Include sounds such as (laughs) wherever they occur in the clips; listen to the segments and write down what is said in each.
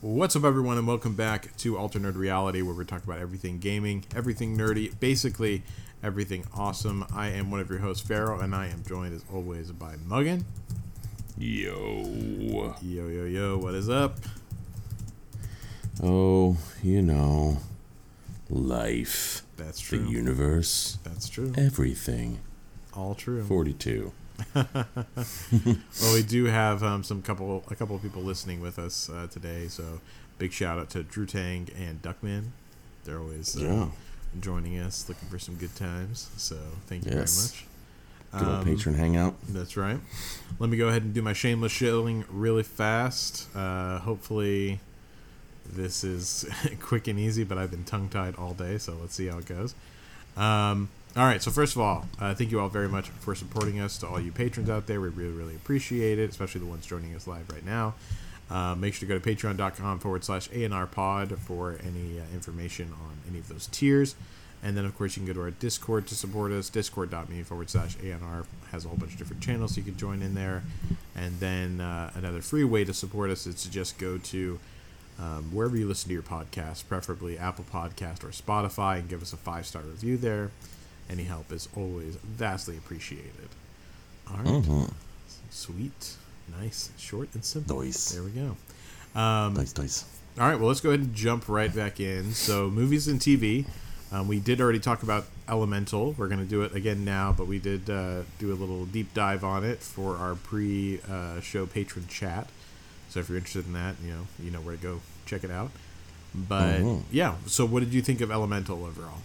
What's up, everyone, and welcome back to Alter Nerd Reality, where we talk about everything gaming, everything nerdy, basically everything awesome. I am one of your hosts, Pharaoh, and I am joined as always by Muggin. Yo. Yo, yo, yo, what is up? Oh, you know, life, That's true. the universe, That's true. everything. All true. 42. (laughs) Well, we do have um, some couple, a couple of people listening with us uh, today, so big shout out to Drew Tang and Duckman. They're always uh, Yeah. joining us, looking for some good times. So thank you Yes. very much. Good old Um, patron hangout. That's right. Let me go ahead and do my shameless shilling really fast. Uh, hopefully, this is (laughs) quick and easy, but I've been tongue tied all day, so let's see how it goes. Um, all right, so first of all, uh, thank you all very much for supporting us. To all you patrons out there, we really, really appreciate it, especially the ones joining us live right now. Uh, make sure to go to patreon.com forward slash ANR pod for any uh, information on any of those tiers. And then, of course, you can go to our Discord to support us. Discord.me forward slash ANR has a whole bunch of different channels, you can join in there. And then uh, another free way to support us is to just go to um, wherever you listen to your podcast, preferably Apple Podcast or Spotify, and give us a five star review there. Any help is always vastly appreciated. All right. Mhm. Sweet. Nice. Short and simple. Nice. There we go. Um, Nice, nice. all right, well, let's go ahead and jump right back in. So, movies and TV. Um, we did already talk about Elemental. We're going to do it again now, but we did uh, do a little deep dive on it for our pre-show patron chat. So, if you're interested in that, you know, you know where to go check it out. But Mhm. yeah, so what did you think of Elemental overall?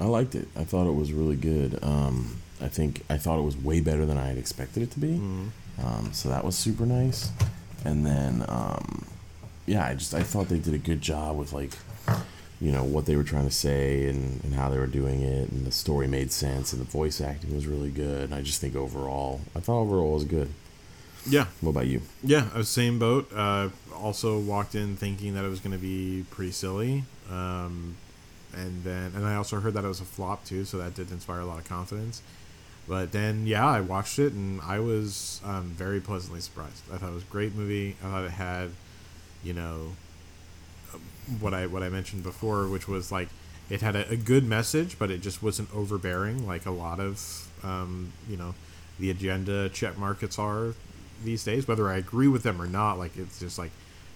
I liked it. I thought it was really good. Um, I think I thought it was way better than I had expected it to be. Um, so that was super nice. And then, um, yeah, I just I thought they did a good job with like, you know, what they were trying to say and, and how they were doing it, and the story made sense, and the voice acting was really good. And I just think overall, I thought overall was good. Yeah, What about you? Yeah, I was same boat. Uh, also walked in thinking that it was going to be pretty silly, um, and then and I also heard that it was a flop too, so that did inspire a lot of confidence. But then, yeah, I watched it and I was um, very pleasantly surprised. I thought it was a great movie. I thought it had, you know, um, what I what I mentioned before, which was like it had a, a good message, but it just wasn't overbearing like a lot of um, you know the agenda check markets are these days. Whether I agree with them or not, like it's just like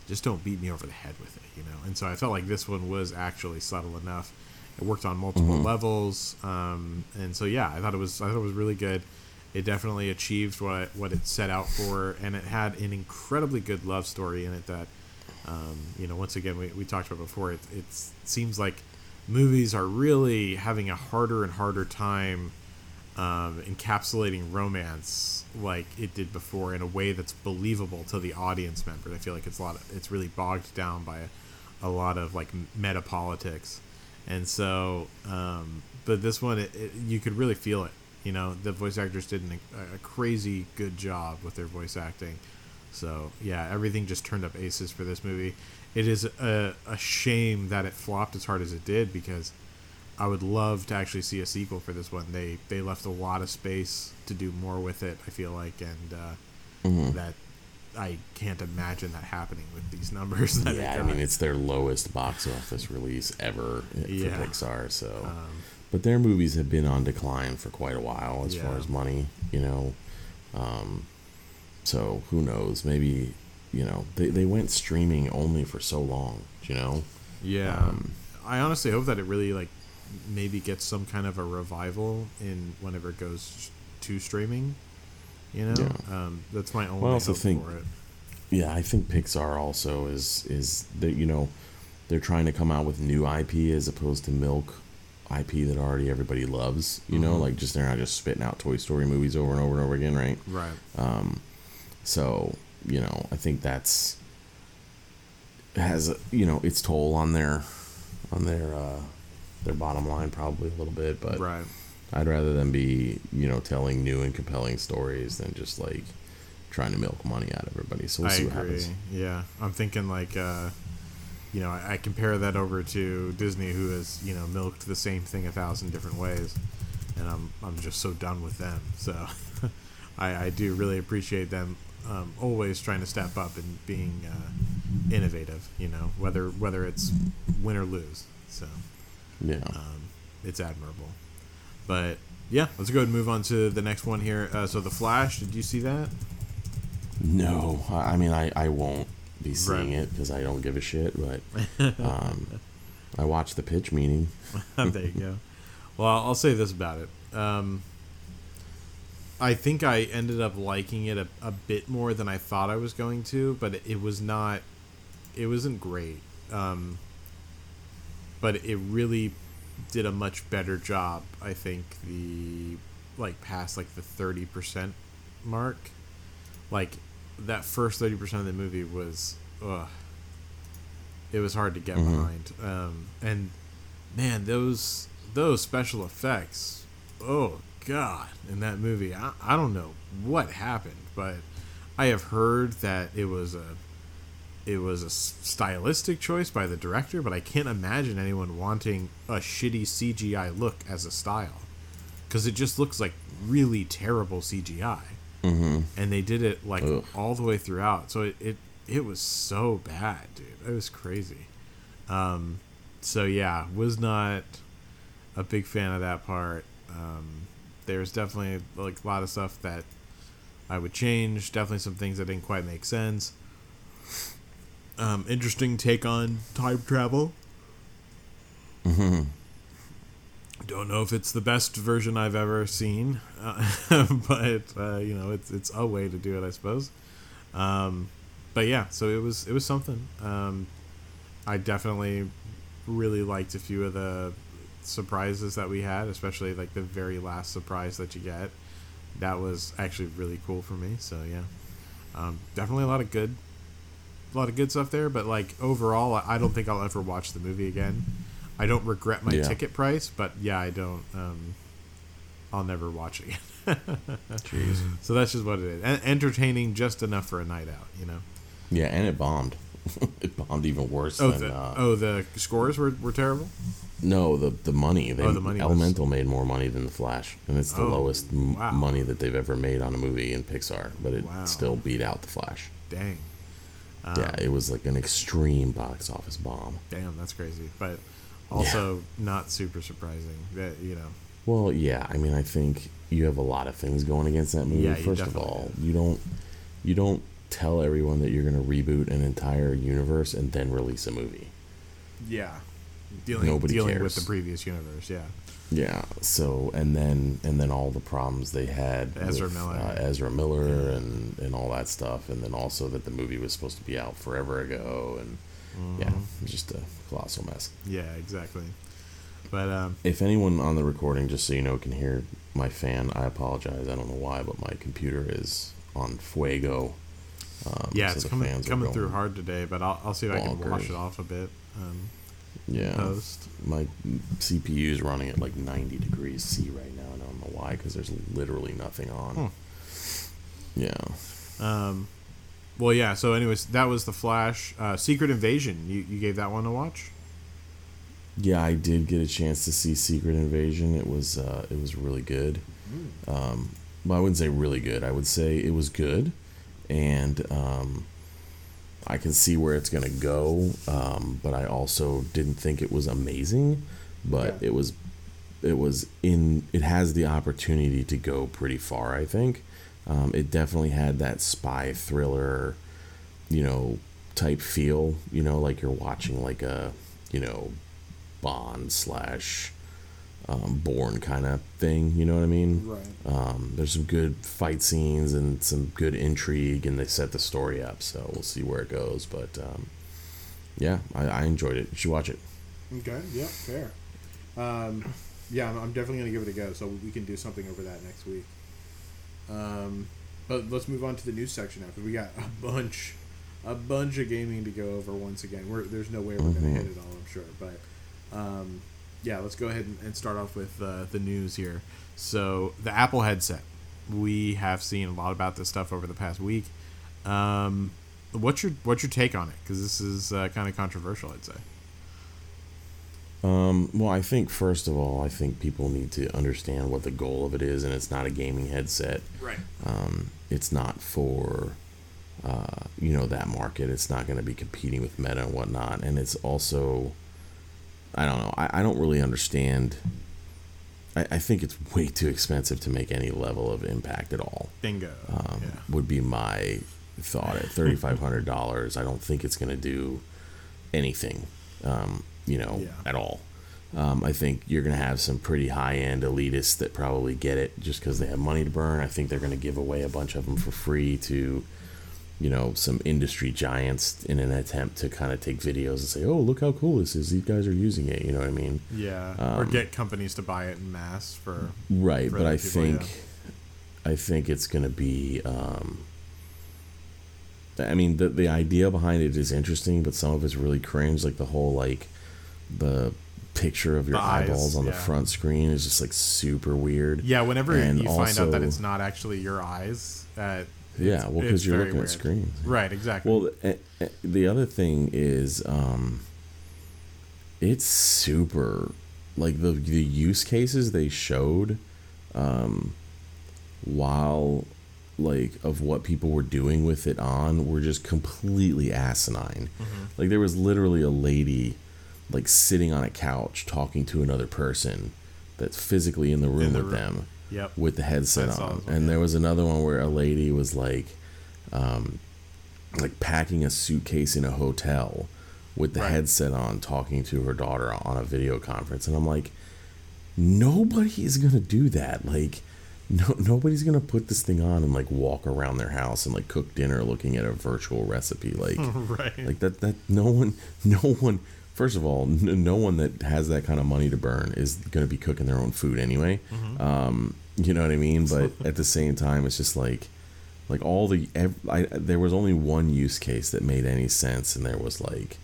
just don't beat me over the head with it, you know. And so I felt like this one was actually subtle enough. It worked on multiple levels, um, and so yeah, I thought it was I thought it was really good. It definitely achieved what I, what it set out for, and it had an incredibly good love story in it that um, you know, once again, we, we talked about before, it, it seems like movies are really having a harder and harder time um, encapsulating romance like it did before in a way that's believable to the audience member. I feel like it's a lot. Of, it's really bogged down by a, lot of like meta politics, and so. Um, but this one, it, it, you could really feel it. You know, the voice actors did an, a crazy good job with their voice acting. So yeah, everything just turned up aces for this movie. It is a, a shame that it flopped as hard as it did because I would love to actually see a sequel for this one. They they left a lot of space to do more with it. I feel like, and uh, Mhm. that I can't imagine that happening with these (laughs) numbers. Yeah, I mean it's their lowest box office release ever for Yeah. Pixar. So, Um, but their movies have been on decline for quite a while as far as money, you know. Um, so who knows? Maybe you know they they went streaming only for so long. You know. yeah, Um, I honestly hope that it really like maybe gets some kind of a revival in whenever it goes to streaming. You know, Yeah. um, that's my only Well, I also hope think- for it. Yeah, I think Pixar also is is that you know they're trying to come out with new IP as opposed to milk IP that already everybody loves. You know, Mhm. like just they're not just spitting out Toy Story movies over and over and over again, right? Right. Um, so you know, I think that's has you know its toll on their on their uh, their bottom line probably a little bit, but right. I'd rather them be you know telling new and compelling stories than just like trying to milk money out of everybody. So we'll I see agree. what happens. Yeah, I'm thinking like, uh, you know, I, I compare that over to Disney, who has you know milked the same thing a thousand different ways, and I'm I'm just so done with them. So, (laughs) I I do really appreciate them um, always trying to step up and being, uh, innovative. You know, whether whether it's win or lose. So Yeah. um, it's admirable. But yeah, let's go ahead and move on to the next one here. Uh, so the Flash, did you see that? No, I I mean I, I won't be seeing Right. it because I don't give a shit. But (laughs) um, I watched the pitch meeting. (laughs) there you go. Well, I'll say this about it. Um, I think I ended up liking it a, a bit more than I thought I was going to, but it, it was not. It wasn't great. Um, but it really did a much better job. I think the like past like the thirty percent mark, like that first thirty percent of the movie was, ugh, it was hard to get Mhm. behind. Um, and man, those those special effects, oh god, in that movie, I, I don't know what happened, but I have heard that it was a it was a stylistic choice by the director, but I can't imagine anyone wanting a shitty CGI look as a style because it just looks like really terrible CGI, Mm-hmm. and they did it like Ugh. all the way throughout. So it, it it was so bad, dude. It was crazy. Um, so yeah, was not a big fan of that part. Um, there's definitely like a lot of stuff that I would change. Definitely some things that didn't quite make sense. Um, interesting take on time travel. Mm-hmm. Don't know if it's the best version I've ever seen, uh, (laughs) but uh, you know it's it's a way to do it, I suppose. Um, but yeah, so it was it was something. Um, I definitely really liked a few of the surprises that we had, especially like the very last surprise that you get. That was actually really cool for me. So yeah, um, definitely a lot of good, a lot of good stuff there. But like overall, I- don't think I'll ever watch the movie again. I don't regret my Yeah. ticket price, but yeah, I don't. Um, I'll never watch it again. Jeez. (laughs) so that's just what it is. En- entertaining just enough for a night out, you know. Yeah, and it bombed. (laughs) it bombed even worse Oh, than the, uh, oh, the scores were, were terrible. no the the money. They, Oh, the money was- Elemental made more money than the Flash, and it's the Oh, lowest m- wow. money that they've ever made on a movie in Pixar. But it Wow. still beat out the Flash. Dang. Um, yeah, it was like an extreme box office bomb. Damn, that's crazy. But also not super surprising that you know. Well, yeah, I mean, I think you have a lot of things going against that movie. Yeah, First of all, you don't you don't tell everyone that you're going to reboot an entire universe and then release a movie. Yeah. Dealing Nobody dealing with the previous universe. Yeah. Yeah. So and then and then all the problems they had Ezra with, Miller. uh, Ezra Miller, and and all that stuff, and then also that the movie was supposed to be out forever ago, and yeah, Mm-hmm. it was just a colossal mess. Yeah. Exactly. But um, If anyone on the recording, just so you know, can hear my fan, I apologize. I don't know why, but my computer is on fuego. Um, yeah, so it's coming coming through hard today. But I'll, I'll see if I can wash it off a bit. Um, Yeah, my CPU is running at like 90 degrees C right now, and I don't know why, because there's literally nothing on. Hmm. Yeah. Um, well, yeah. So, anyways, that was the Flash. Uh, Secret Invasion. You you gave that one a watch. Yeah, I did get a chance to see Secret Invasion. It was uh, it was really good. Um, well, I wouldn't say really good. I would say it was good, and um, I can see where it's gonna go. Um, but I also didn't think it was amazing. But Yeah. it was it was in it has the opportunity to go pretty far. I think um, it definitely had that spy thriller, you know, type feel. You know, like you're watching like a you know Bond slash um, Bourne kind of thing. You know what I mean? Right. Um, there's some good fight scenes and some good intrigue, and they set the story up. So we'll see where it goes. But um, yeah, I, I enjoyed it. You should watch it. Okay. Yeah. Fair. Um, yeah, I'm, I'm definitely gonna give it a go. So we can do something over that next week. Um, but let's move on to the news section now because we got a bunch, a bunch of gaming to go over once again. We're, there's no way we're gonna Mhm. hit it all, I'm sure. But um, yeah, let's go ahead and, and start off with uh, the news here. So the Apple headset. We have seen a lot about this stuff over the past week. Um, what's your what's your take on it? Because this is uh, kind of controversial, I'd say. Um, well, I think first of all, I think people need to understand what the goal of it is, and it's not a gaming headset. Right. Um, it's not for uh, you know that market. It's not going to be competing with Meta and whatnot, and it's also I don't know. I, I don't really understand. I, I think it's way too expensive to make any level of impact at all. Bingo. Um, yeah. Would be my thought at thirty five hundred dollars. I don't think it's going to do anything, um, you know, Yeah. at all. Um, I think you're going to have some pretty high end elitists that probably get it just because they have money to burn. I think they're going to give away a bunch of them for free to, you know, some industry giants in an attempt to kind of take videos and say, "Oh, look how cool this is! These guys are using it." You know what I mean? Yeah. or um, get companies to buy it in mass for. Right, for but I people, think, yeah. I think it's going to be. Um, I mean, the the idea behind it is interesting, but some of it's really cringe. Like the whole like the picture of your eyes, eyeballs on the front screen is just like super weird. Yeah, whenever And you find out that it's not actually your eyes, uh, Yeah, it's- well, because you're looking weird. at screens. Right, exactly. Well, eh, eh, the other thing is, um, it's super like the the use cases they showed, um, while like of what people were doing with it on were just completely asinine. Mm-hmm. Like there was literally a lady like sitting on a couch talking to another person that's physically in the room the with room. them yep. with the headset on. and there was another one where a lady was like, um, like packing a suitcase in a hotel with the Right. headset on, talking to her daughter on a video conference, and I'm like, nobody is gonna do that. Like, no, nobody's gonna put this thing on and like walk around their house and like cook dinner looking at a virtual recipe. Like, (laughs) right. like that that no one (laughs) no one first of all n- no one that has that kind of money to burn is going to be cooking their own food anyway. Um you know what i mean? But (laughs) at the same time it's just like like all the ev- I, there was only one use case that made any sense and there was like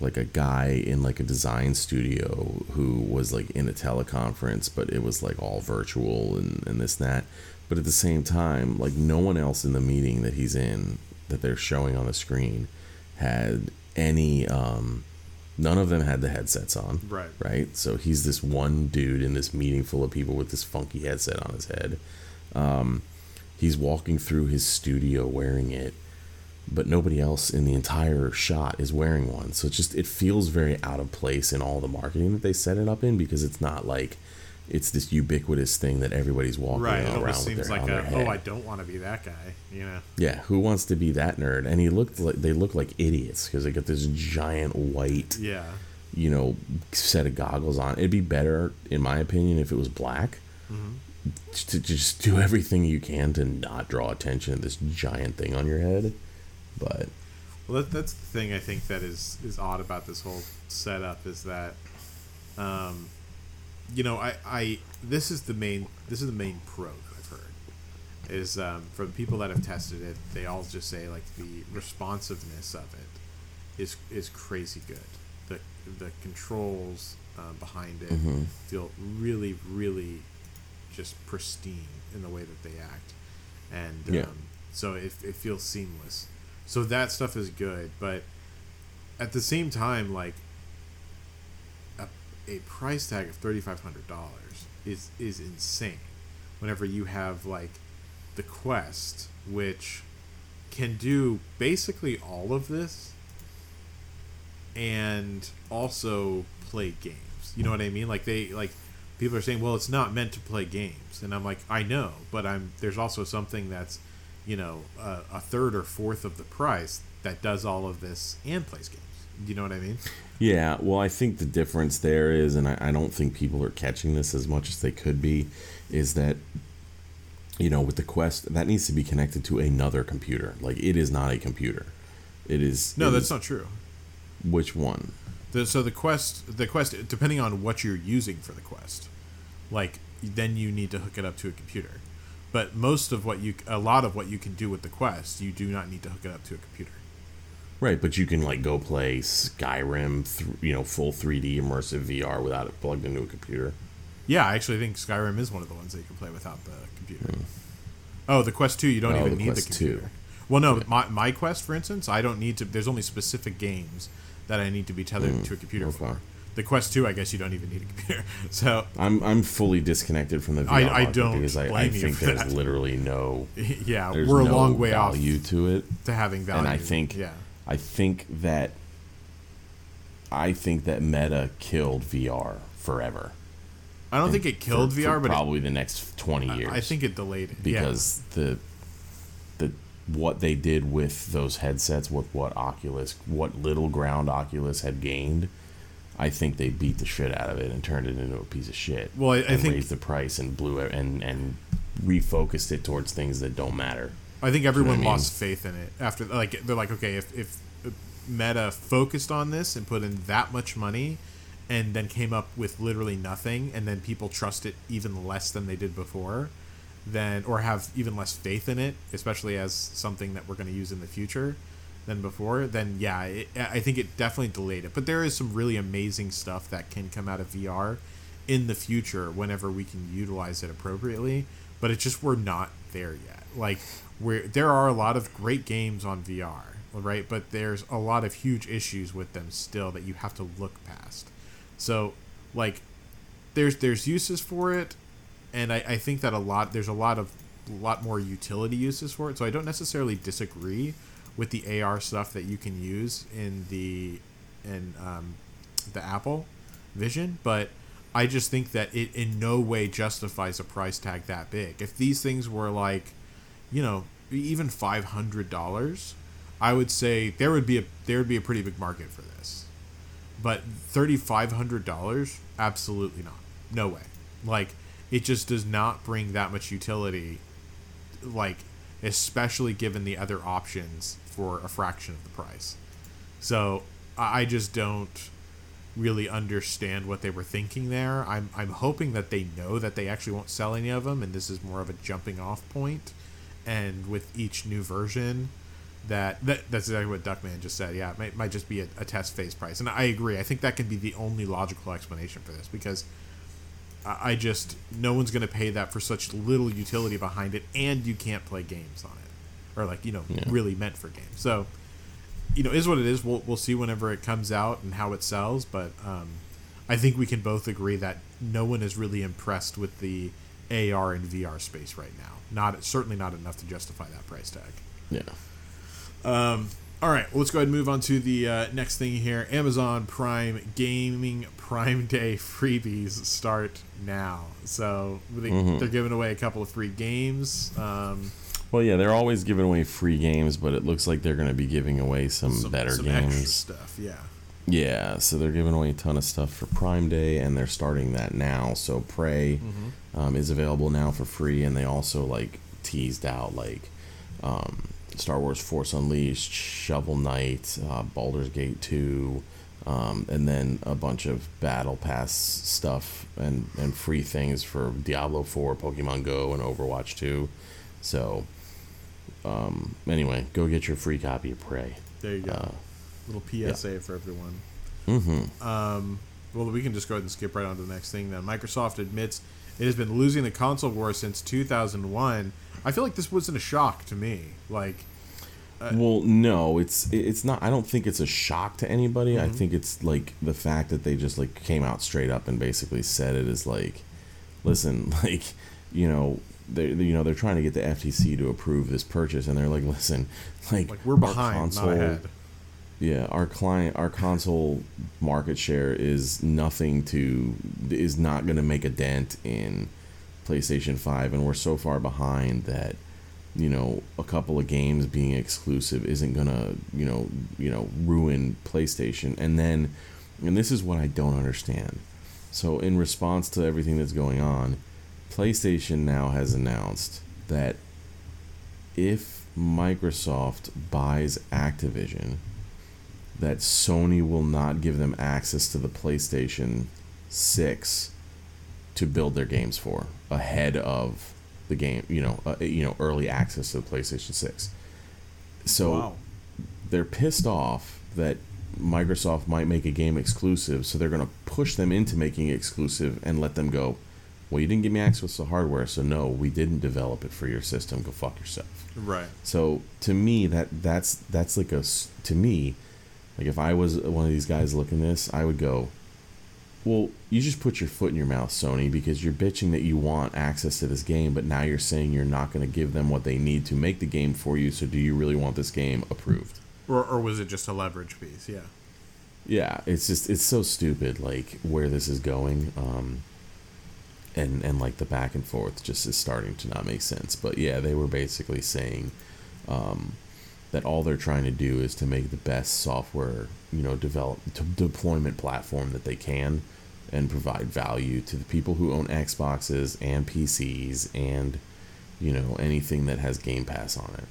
like a guy in like a design studio who was like in a teleconference but it was like all virtual and, and this and that. But at the same time like no one else in the meeting that he's in that they're showing on the screen had any um none of them had the headsets on Right. right so he's this one dude in this meeting full of people with this funky headset on his head um he's walking through his studio wearing it but nobody else in the entire shot is wearing one. So it's just it feels very out of place in all the marketing that they set it up in because it's not like it's this ubiquitous thing that everybody's walking Right. Around almost with seems their, like their a, oh, I don't want to be that guy. You know. yeah, who wants to be that nerd? And he looked like they look like idiots because they got this giant white, Yeah. you know, set of goggles on. It'd be better, in my opinion, if it was black. Mm-hmm. To to just do everything you can to not draw attention to this giant thing on your head, but Well, that, that's the thing I think that is is odd about this whole setup is that, um, you know, I, I this is the main this is the main pro that I've heard is um, from people that have tested it. They all just say like the responsiveness of it is is crazy good. The the controls uh, behind it Mhm. feel really really just pristine in the way that they act, and Yeah. um, so it, it feels seamless. So that stuff is good, but at the same time, like a, price tag of thirty five hundred dollars is is insane. Whenever you have like the Quest, which can do basically all of this, and also play games. You know what I mean? Like they like people are saying, well, it's not meant to play games, and I'm like, I know, but I'm there's also something that's you know a, a third or fourth of the price that does all of this and plays games. You know what I mean? Yeah, well, I think the difference there is, and I, I don't think people are catching this as much as they could be, is that, you know, with the Quest, that needs to be connected to another computer. Like, it is not a computer. It is. No, it that's is- not true. Which one? The, so the quest, the quest, depending on what you're using for the quest, like then you need to hook it up to a computer. But most of what you, a lot of what you can do with the quest, you do not need to hook it up to a computer. Right, but you can, like, go play Skyrim, th- you know, full 3D immersive VR without it plugged into a computer. Yeah, I actually think Skyrim is one of the ones that you can play without the computer. Oh, the Quest Two, you don't. Oh, even the need Quest the 2. computer. Well, no, my my Quest, for instance, I don't need to. There's only specific games that I need to be tethered mm, to a computer okay. for. The Quest Two, I guess you don't even need a computer. (laughs) So I'm I'm fully disconnected from the VR I- I don't because I, I think there's that. literally no (laughs) yeah, we're a no long way off value to it. to having value. and I think yeah, I think that I think that Meta killed VR forever. I don't think it killed for, VR, for but it- probably the next twenty years. I think it delayed it because the the what they did with those headsets, with what Oculus, what little ground Oculus had gained, I think they beat the shit out of it and turned it into a piece of shit. Well, I- I think- raised the price and blew it and and refocused it towards things that don't matter. I think everyone I mean? lost faith in it after like they're like okay if if Meta focused on this and put in that much money and then came up with literally nothing and then people trust it even less than they did before then or have even less faith in it especially as something that we're going to use in the future than before then yeah it, I think it definitely delayed it but there is some really amazing stuff that can come out of VR in the future whenever we can utilize it appropriately but it's just we're not there yet like where there are a lot of great games on VR right? But there's a lot of huge issues with them still that you have to look past. So like there's there's uses for it and I, I think that a lot there's a lot of a lot more utility uses for it. So I don't necessarily disagree with the AR stuff that you can use in the in um, the Apple Vision but I just think that it in no way justifies a price tag that big. If these things were like you know even five hundred dollars I would say there would be a there would be a pretty big market for this but thirty five hundred dollars, absolutely not. No way. Like it just does not bring that much utility. Like especially given the other options for a fraction of the price. So I just don't really understand what they were thinking there. I'm I'm hoping that they know that they actually won't sell any of them, and this is more of a jumping off point. And with each new version, that, that that's exactly what Duckman just said. Yeah, it might, might just be a, a test phase price, and I agree. I think that can be the only logical explanation for this because I, I just no one's going to pay that for such little utility behind it, and you can't play games on it, or like you know Yeah. really meant for games. So you know, is what it is. We'll we'll see whenever it comes out and how it sells, but um, I think we can both agree that no one is really impressed with the AR and VR space right now. Not certainly not enough to justify that price tag. Yeah. Um, all right, well, let's go ahead and move on to the uh, next thing here. Amazon Prime Gaming Prime (laughs) Day freebies start now. So they, Mhm. they're giving away a couple of free games. Um, Well, yeah, they're always giving away free games, but it looks like they're going to be giving away some, some, better some games. stuff. Yeah. Yeah, so they're giving away a ton of stuff for Prime Day, and they're starting that now. So Prey Mm-hmm. um, is available now for free, and they also like teased out like um, Star Wars Force Unleashed, Shovel Knight, uh, Baldur's Gate two, um, and then a bunch of Battle Pass stuff and and free things for Diablo four, Pokemon Go, and Overwatch two. So um, anyway, go get your free copy of Prey. There you go. Uh, Little PSA for everyone. mm-hmm. Um, well, we can just go ahead and skip right on to the next thing then. Microsoft admits it has been losing the console war since 2001. I feel like this wasn't a shock to me. Like, Well, no, it's it's not. I don't think it's a shock to anybody. Mm-hmm. I think it's like the fact that they just like came out straight up and basically said it is like, listen, (laughs) like you know they you know they're trying to get the FTC to approve this purchase, and they're like, listen, like like we're our behind, not ahead. Yeah, our client, our console market share is nothing to is not going to make a dent in PlayStation Five, and we're so far behind that you know a couple of games being exclusive isn't gonna you know you know ruin PlayStation. And then, and this is what I don't understand. So in response to everything that's going on, PlayStation now has announced that if Microsoft buys Activision, that Sony will not give them access to the PlayStation 6 to build their games for ahead of the game, you know, uh, you know, early access to the PlayStation 6. So wow. they're pissed off that Microsoft might make a game exclusive, so they're going to push them into making it exclusive and let them go. Well, you didn't give me access to hardware, so no, we didn't develop it for your system. Go fuck yourself. Right. So to me, that that's that's like a to me, like if I was one of these guys looking this, I would go, Well, you just put your foot in your mouth, Sony, because you're bitching that you want access to this game, but now you're saying you're not going to give them what they need to make the game for you. So, do you really want this game approved? Or, or was it just a leverage piece? Yeah. Yeah, it's just it's so stupid, like where this is going, um, and and like the back and forth just is starting to not make sense. But yeah, they were basically saying um, that all they're trying to do is to make the best software, you know, develop to deployment platform that they can, and provide value to the people who own Xboxes and PCs and you know anything that has Game Pass on it.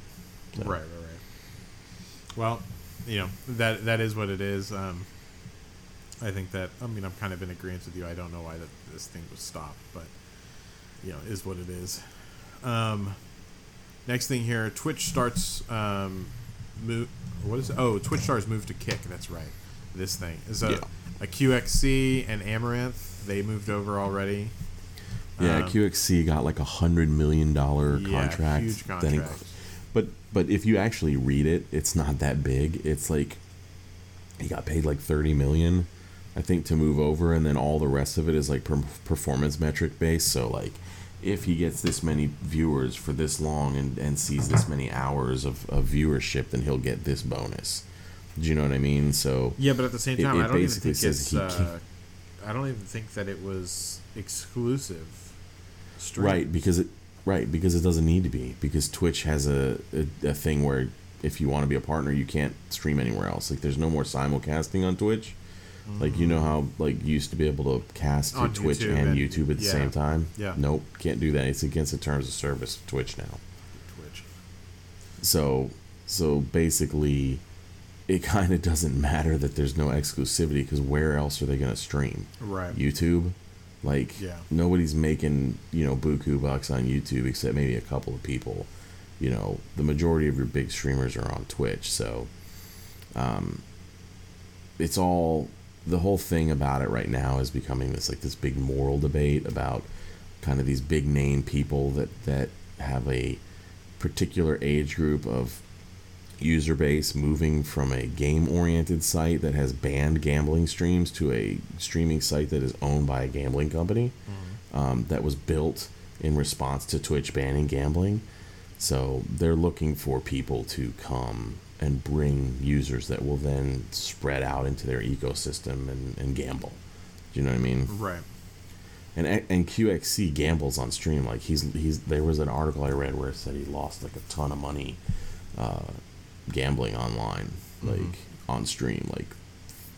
So, Right, right, right. Well, you know that that is what it is. Um, I think that I mean I'm kind of in agreement with you. I don't know why that this thing was stopped, but you know is what it is. Um, next thing here, Twitch starts um, move. What is it? Oh, Twitch stars moved to Kick. That's right. This thing is a Yeah. a QXC and Amouranth. They moved over already. Yeah, Um, QXC got like a hundred million dollar Yeah, contract. huge that inc- contract. but but if you actually read it, it's not that big. It's like he got paid like thirty million, I think, to move over, and then all the rest of it is like per- performance metric based. So like, if he gets this many viewers for this long and, and sees this many hours of, of viewership, then he'll get this bonus. Do you know what I mean? So Yeah, but at the same time, it I don't even think it's. Uh, I don't even think that it was exclusive. Stream. Right, because it right because it doesn't need to be because Twitch has a, a a thing where if you want to be a partner, you can't stream anywhere else. Like there's no more simulcasting on Twitch. Like you know how like you used to be able to cast to Twitch YouTube and and- YouTube at the yeah. same time. Yeah. Nope, can't do that. It's against the terms of service of Twitch now. Twitch. So so basically, it (laughs) kind of doesn't matter that there's no exclusivity because where else are they going to stream? Right. YouTube. Like Yeah. nobody's making you know buku bucks on YouTube except maybe a couple of people. You know, the majority of your big streamers are on Twitch, so um, it's all the whole thing about it right now is becoming this like this big moral debate about kind of these big name people that that have a particular age group of user base moving from a game oriented site that has banned gambling streams to a streaming site that is owned by a gambling company um, that was built in response to Twitch banning gambling. So they're looking for people to come and bring users that will then spread out into their ecosystem and, and gamble. Do you know what I mean? Right. And and QXC gambles on stream. Like he's he's there was an article I read where it said he lost like a ton of money uh, gambling online, like on stream, like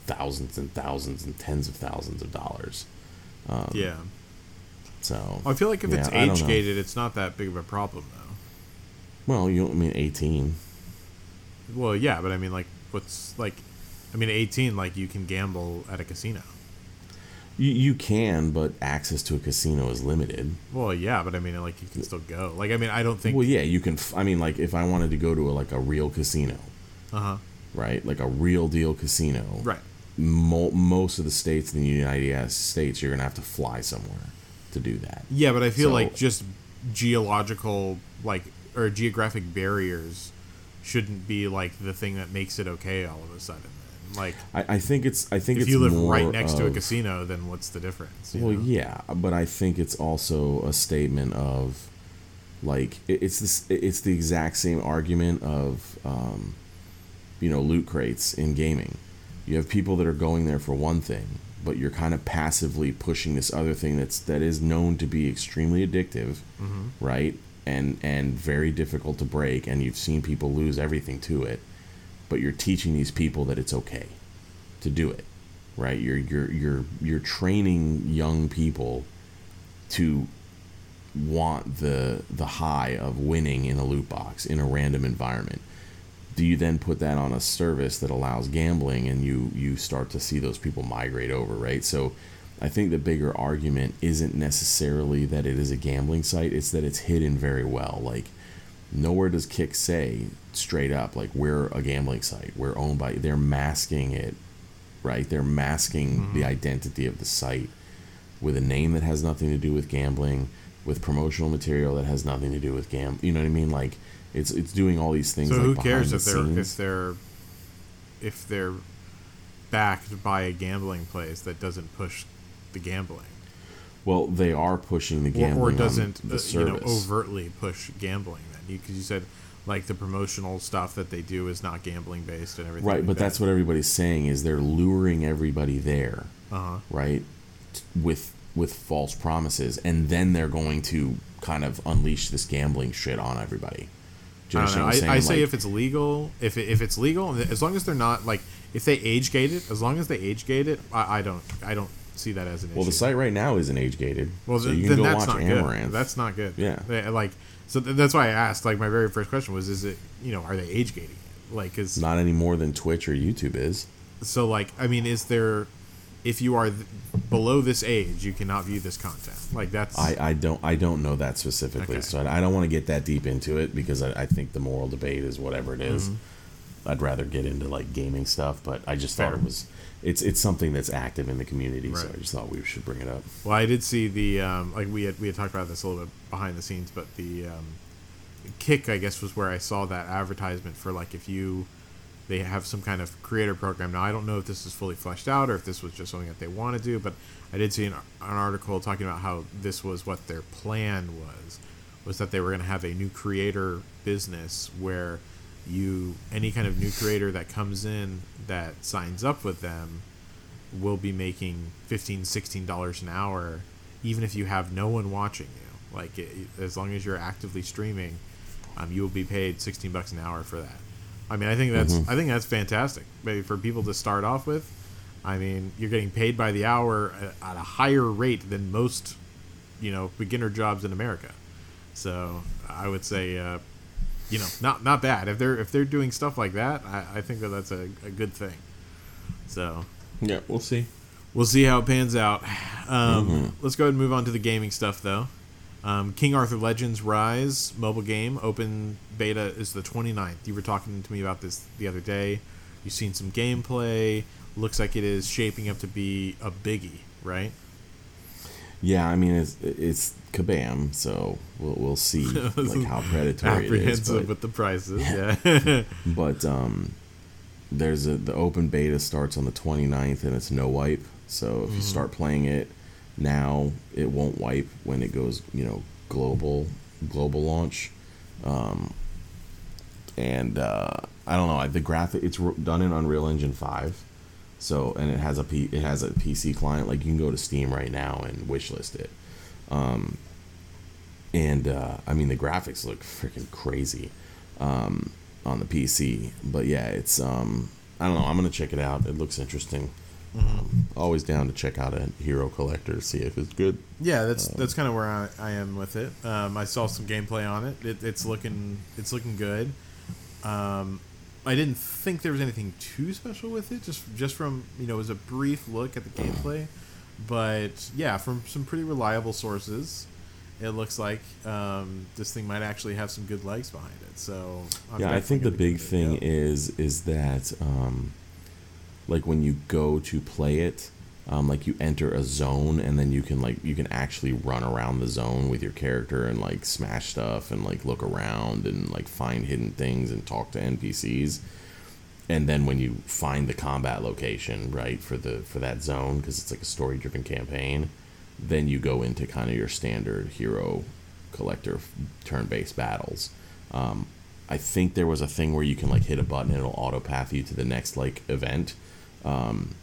thousands and thousands and tens of thousands of dollars. Um, Yeah. So I feel like if it's yeah, I don't age gated, it's not that big of a problem, though. Well, you don't I mean eighteen. Well, yeah, but I mean, like, what's like, I mean, eighteen, like, you can gamble at a casino. You you can, but access to a casino is limited. Well, yeah, but I mean, like, you can still go. Like, I mean, I don't think. Well, yeah, you can. f- I mean, like if I wanted to go to a, like a real casino, Uh huh. right? Like a real deal casino, Right. Mo- most of the states in the United States, you're gonna have to fly somewhere to do that. Yeah, but I feel So- like just geological, like, or geographic barriers shouldn't be like the thing that makes it okay all of a sudden. Then. Like, I, I think it's. I think if you live right next to a casino, then what's the difference? Well, know? yeah, but I think it's also a statement of, like, it- it's this. It's the exact same argument of, um, you know, loot crates in gaming. You have people that are going there for one thing, but you're kind of passively pushing this other thing that's that is known to be extremely addictive, right? And and very difficult to break, and you've seen people lose everything to it. But you're teaching these people that it's okay to do it right you're you're you're you're training young people to want the the high of winning in a loot box in a random environment do you then put that on a service that allows gambling and you you start to see those people migrate over right so i think the bigger argument isn't necessarily that it is a gambling site it's that it's hidden very well. Like nowhere does kick say straight up like we're a gambling site. We're owned by they're masking it right? They're masking mm-hmm. the identity of the site with a name that has nothing to do with gambling with promotional material that has nothing to do with gam you know what i mean? Like it's it's doing all these things So like who cares the if they're scenes. if they're if they're backed by a gambling place that doesn't push the gambling. Well, they are pushing the gambling or doesn't on the uh, you know overtly push gambling then because you, said like the promotional stuff that they do is not gambling based and everything right, like but that. that's what everybody's saying is they're luring everybody there, uh-huh right? t- With with false promises, and then they're going to kind of unleash this gambling shit on everybody. Do you I know. I? I say if it's legal, if it, if it's legal, as long as they're not like if they age gate it, as long as they age gate it, I, I don't I don't see that as an issue. well, the site right now isn't age gated, Well, so then, you can go that's watch not Amouranth. good. That's not good. Yeah. They- like so th- that's why I asked. Like my very first question was, is it you know are they age gating it? Like is not any more than Twitch or YouTube is. so like I mean is there if you are th- below this age you cannot view this content like that's I, I don't I don't know that specifically, Okay. so I, I don't want to get that deep into it because I, I think the moral debate is whatever it is. I'd rather get into like gaming stuff, but I just thought Mm-hmm. It was it's it's something that's active in the community, so I just thought we should bring it up. Well, I did see the um, like we had we had talked about this a little bit behind the scenes, but the um, kick I guess was where I saw that advertisement for like if you they have some kind of creator program. Now I don't know if this is fully fleshed out or if this was just something that they want to do, but I did see an, an article talking about how this was what their plan was was that they were going to have a new creator business where you any kind of new creator that comes in that signs up with them will be making 15 16 dollars an hour even if you have no one watching you. Like it, as long as you're actively streaming um, you will be paid 16 bucks an hour for that. I mean i think that's i think that's fantastic. Maybe for people to start off with i mean you're getting paid by the hour at, at a higher rate than most you know beginner jobs in america. So i would say uh, you know not not bad if they're if they're doing stuff like that i, I think that that's a, a good thing so Yeah, we'll see. We'll see how it pans out. Um, Let's go ahead and move on to the gaming stuff, though. Um, King Arthur Legends Rise mobile game open beta is the 29th. You were talking to me about this the other day. You've seen some gameplay. Looks like it is shaping up to be a biggie, right? Yeah, I mean it's it's kabam, so we'll we'll see (laughs) like how predatory it is. Apprehensive But, with the prices, yeah. (laughs) but um, there's a the open beta starts on the 29th and it's no wipe. So if you start playing it now, it won't wipe when it goes you know global global launch. Um, and uh, I don't know the graphic. It's done in Unreal Engine five, so and it has a P, it has a PC client. Like you can go to Steam right now and wishlist it. Um, and uh, I mean the graphics look freaking crazy um, on the PC. But yeah, it's um, I don't know. I'm gonna check it out. It looks interesting. Um, always down to check out a hero collector, see if it's good. Yeah, that's that's kind of where I, I am with it. Um, I saw some gameplay on it. it. It's looking it's looking good. Um, I didn't think there was anything too special with it, just just from you know it was a brief look at the gameplay, but yeah, from some pretty reliable sources, it looks like um, this thing might actually have some good legs behind it. So I'm yeah, I think the big give it a thing is is that um, like when you go to play it, um, like you enter a zone and then you can like you can actually run around the zone with your character and like smash stuff and like look around and like find hidden things and talk to NPCs. And then when you find the combat location, right, for the for that zone because it's like a story driven campaign, then you go into kind of your standard hero collector turn based battles. Um, I think there was a thing where you can like hit a button and it'll auto path you to the next like event. Um,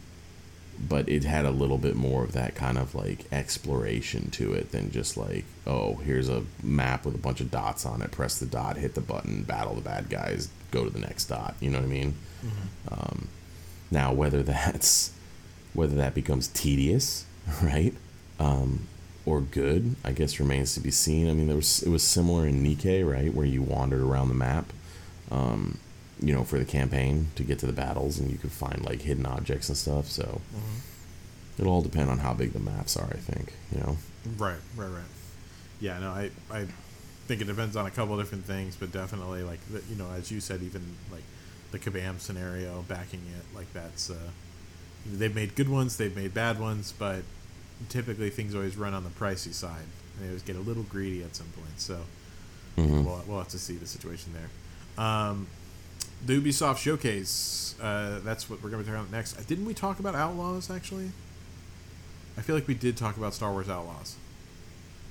but it had a little bit more of that kind of like exploration to it than just like, oh, here's a map with a bunch of dots on it. Press the dot, hit the button, battle the bad guys, go to the next dot. You know what I mean? Um, now, whether that's whether that becomes tedious, (laughs) right, um, or good, I guess remains to be seen. I mean, there was it was similar in Nikke, right, where you wandered around the map, um, you know, for the campaign to get to the battles, and you could find like hidden objects and stuff. So it'll all depend on how big the maps are. I think, you know. Right, right, right. Yeah, no, I, I think it depends on a couple different things, but definitely like you know, as you said, even like the Kabam scenario, backing it like that's uh, they've made good ones, they've made bad ones, but typically things always run on the pricey side. They always get a little greedy at some point, so Mhm. we'll, we'll have to see the situation there. Um, the Ubisoft showcase, uh, that's what we're going to talk about next. Didn't we talk about Outlaws actually? I feel like we did talk about Star Wars Outlaws.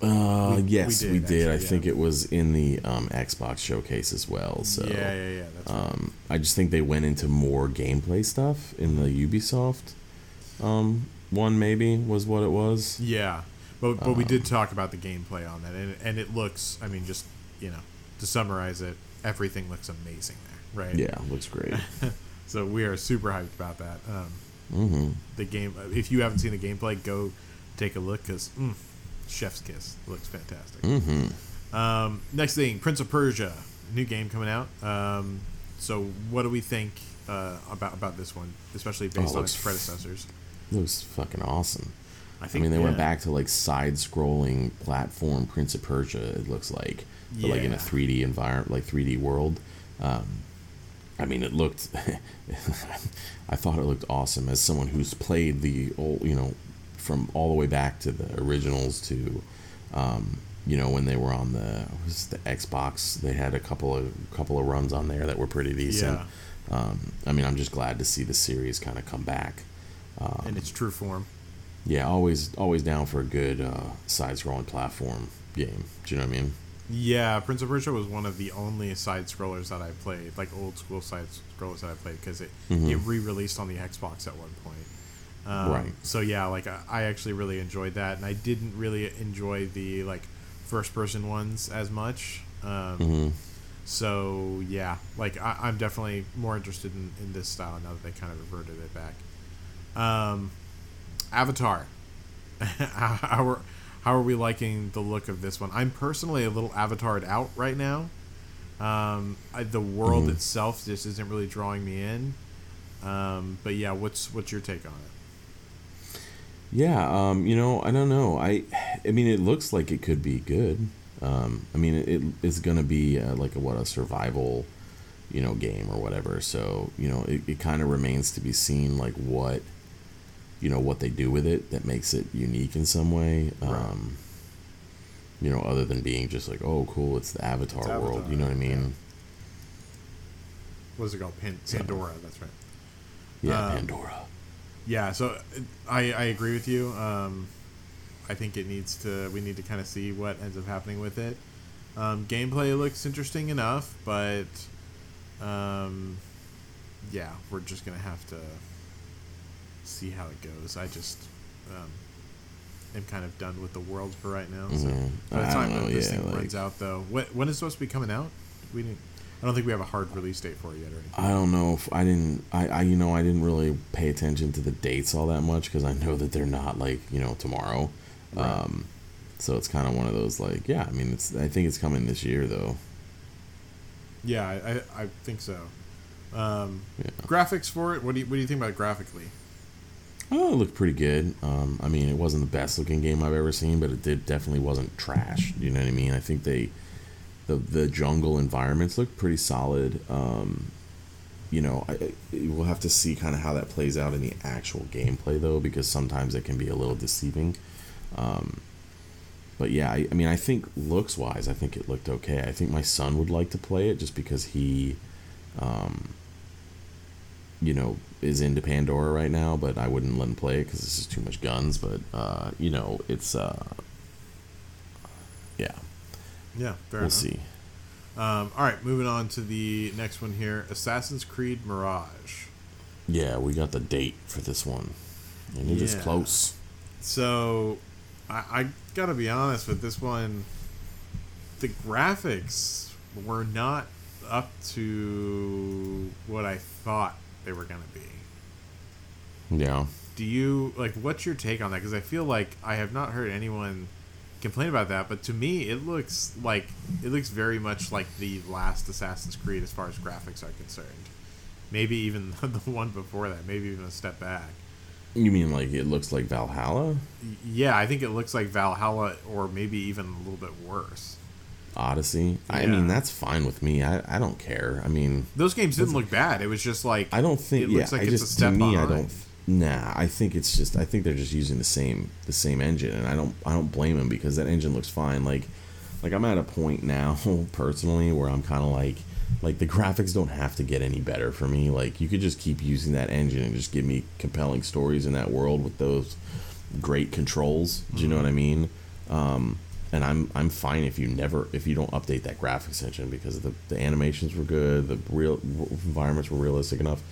Uh, We- yes, we we did, did. I actually, think it was in the um, Xbox showcase as well. So yeah, yeah, yeah. That's right. um, I just think they went into more gameplay stuff in the Ubisoft um, one. Maybe was what it was. Yeah, but but we Um, did talk about the gameplay on that, and and it looks. I mean, just you know, to summarize it, everything looks amazing there, right? Yeah, looks great. (laughs) So we are super hyped about that. Um, hmm the game. If you haven't seen the gameplay, go take a look because mm, Chef's Kiss looks fantastic. hmm Um, next thing, Prince of Persia, new game coming out. Um, so what do we think uh, about about this one, especially based on Oh, looks its predecessors? It was fucking awesome. I I mean, they yeah. went back to like side-scrolling platform Prince of Persia. It looks like, but like in a 3D environment, like 3D world. Um, I mean, it looked. (laughs) I thought it looked awesome as someone who's played the old, you know, from all the way back to the originals to, um, you know, when they were on the was the Xbox. They had a couple of couple of runs on there that were pretty decent. Yeah. Um, I mean, I'm just glad to see the series kind of come back. Um, in its true form. yeah, always always down for a good uh, side-scrolling platform game. Do you know what I mean? Yeah, Prince of Persia was one of the only side scrollers that I played, like old school side scrollers that I played, because it Mhm. it re-released on the Xbox at one point. Um, Right. So yeah, like I, I actually really enjoyed that, and I didn't really enjoy the like first person ones as much. Um, hmm So yeah, like I, I'm definitely more interested in, in this style now that they kind of reverted it back. Um, Avatar. (laughs) how are how are we liking the look of this one? I'm personally a little avatared out right now. Um, I, the world Mhm. itself just isn't really drawing me in. Um, but yeah, what's what's your take on it? Yeah, um, you know, I don't know. I, I mean, it looks like it could be good. Um, I mean, it, it's gonna be uh, like a what a survival, you know, game or whatever. So you know, it, it kind of remains to be seen like what, you know, what they do with it that makes it unique in some way. Right. Um, you know, other than being just like, oh, cool, it's the Avatar, It's world. You know what I mean? What is it called? Pan- Pandora. That's right. Yeah, Um, Pandora. Yeah, so uh, I, I agree with you. Um, I think it needs to. We need to kind of see what ends up happening with it. Um, gameplay looks interesting enough, but um, yeah, we're just gonna have to see how it goes. I just um, am kind of done with the world for right now. So Mhm. by the time know, this yeah, thing like- runs out, though, what, when is it supposed to be coming out? We didn't. I don't think we have a hard release date for it yet. I don't know if I didn't. I, I you know I didn't really pay attention to the dates all that much because I know that they're not like you know tomorrow. Right. Um, so it's kind of one of those like yeah. I mean it's I think it's coming this year though. Yeah, I, I, I think so. Um, Yeah. Graphics for it. What do you What do you think about it graphically? Oh, it looked pretty good. Um, I mean it wasn't the best looking game I've ever seen, but it did definitely wasn't trash. You know what I mean? I think they the the jungle environments look pretty solid. Um, you know, I, I- we'll have to see kind of how that plays out in the actual gameplay though, because sometimes it can be a little deceiving. Um, but yeah, I, I mean, I think looks wise, I think it looked okay. I think my son would like to play it just because he, um, you know, is into Pandora right now. But I wouldn't let him play it because it's just too much guns. But uh, you know, it's uh, yeah, Yeah, fair we'll enough. see. Um, all right, moving on to the next one here: Assassin's Creed Mirage. Yeah, we got the date for this one, and it is Yeah. close. So, I, I gotta be honest with this one. The graphics were not up to what I thought they were gonna be. Yeah. Do you like? What's your take on that? Because I feel like I have not heard anyone complain about that, but to me, it looks like it looks very much like the last Assassin's Creed as far as graphics are concerned. Maybe even (laughs) the one before that. Maybe even a step back. You mean like it looks like Valhalla? Yeah, I think it looks like Valhalla, or maybe even a little bit worse. Odyssey? I mean, that's fine with me. I, I don't care. I mean, Those games didn't look bad. It was just like I don't think. It yeah, looks like I it's a just step to me, I don't. Nah, I think it's just. I think they're just using the same the same engine, and I don't. I don't blame them because that engine looks fine. Like, like I'm at a point now (laughs) personally where I'm kind of like, like the graphics don't have to get any better for me. Like you could just keep using that engine and just give me compelling stories in that world with those, great controls. Do you know what I mean? Um, and I'm I'm fine if you never if you don't update that graphics engine because the the animations were good, the real environments were realistic enough.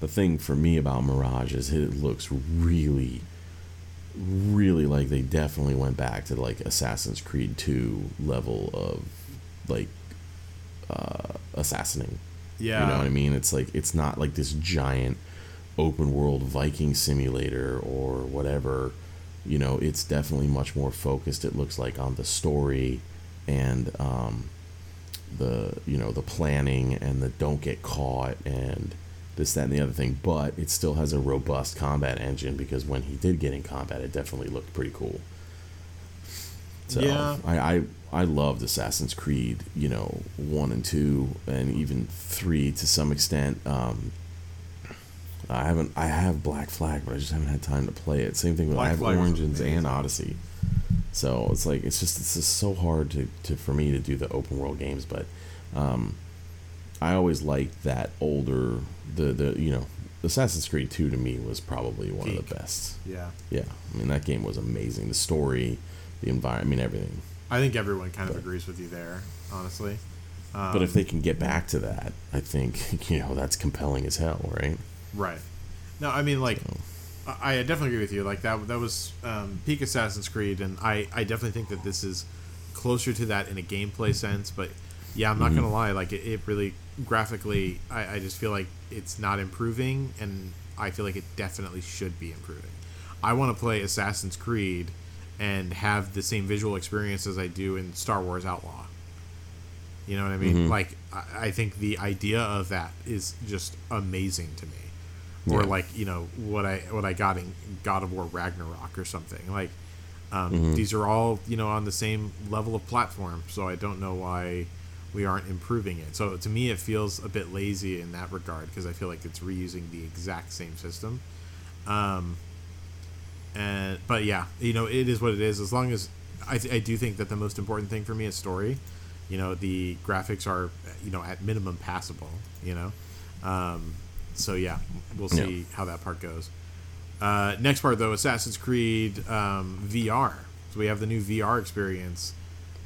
The thing for me about Mirage is it looks really, really like they definitely went back to like Assassin's Creed Two level of like uh, assassinating. Yeah. You know what I mean? It's like it's not like this giant open world Viking simulator or whatever. You know, it's definitely much more focused. It looks like on the story and um, the you know the planning and the don't get caught and this that and the other thing. But it still has a robust combat engine because when he did get in combat, it definitely looked pretty cool. So Yeah. I, I I loved Assassin's Creed, you know, one and two, and even three to some extent. Um, I haven't I have Black Flag, but I just haven't had time to play it. Same thing with Black I have Flag Origins and. Odyssey. So it's like it's just it's just so hard to, to for me to do the open world games, but um, I always liked that older the the you know Assassin's Creed Two to me was probably one of the best. Yeah. Yeah, I mean that game was amazing. The story, the environment, I mean everything. I think everyone kind of agrees with you there, honestly. Um, But if they can get back to that, I think (laughs) you know that's compelling as hell, right? Right. No, I mean like So- I I definitely agree with you. Like that that was um, peak Assassin's Creed, and I I definitely think that this is closer to that in a gameplay sense. But yeah, I'm not Mm-hmm. gonna lie. Like it, it really graphically, I, I just feel like it's not improving, and I feel like it definitely should be improving. I want to play Assassin's Creed and have the same visual experience as I do in Star Wars Outlaw. You know what I mean? Mhm. Like I, I think the idea of that is just amazing to me. Or like you know what I what I got in God of War Ragnarok or something. Like um, Mhm. these are all you know on the same level of platform, so I don't know why we aren't improving it. So to me, it feels a bit lazy in that regard because I feel like it's reusing the exact same system. Um, and but yeah, you know, it is what it is. As long as I, th- I do think that the most important thing for me is story. You know, the graphics are you know at minimum passable. You know, um, so yeah, we'll Yeah. see how that part goes. Uh, next part though, Assassin's Creed um, VR. So we have the new VR experience,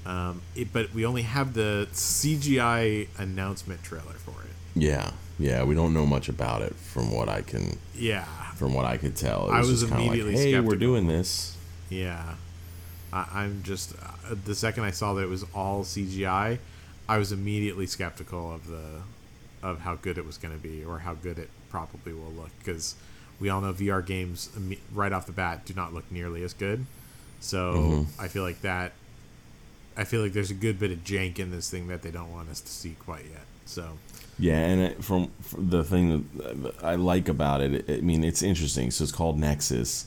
um, it, but we only have the CGI announcement trailer for it. Yeah, yeah. We don't know much about it from what I can Yeah, from what I could tell. It I was immediately like, hey, we're doing this. Yeah, I, I'm just uh, the second I saw that it was all CGI, I was immediately skeptical of the of how good it was going to be or how good it probably will look because we all know VR games right off the bat do not look nearly as good. So Mhm. I feel like that. I feel like there's a good bit of jank in this thing that they don't want us to see quite yet. So Yeah, and it, from, from the thing that I like about it, I mean, it's interesting. So it's called Nexus,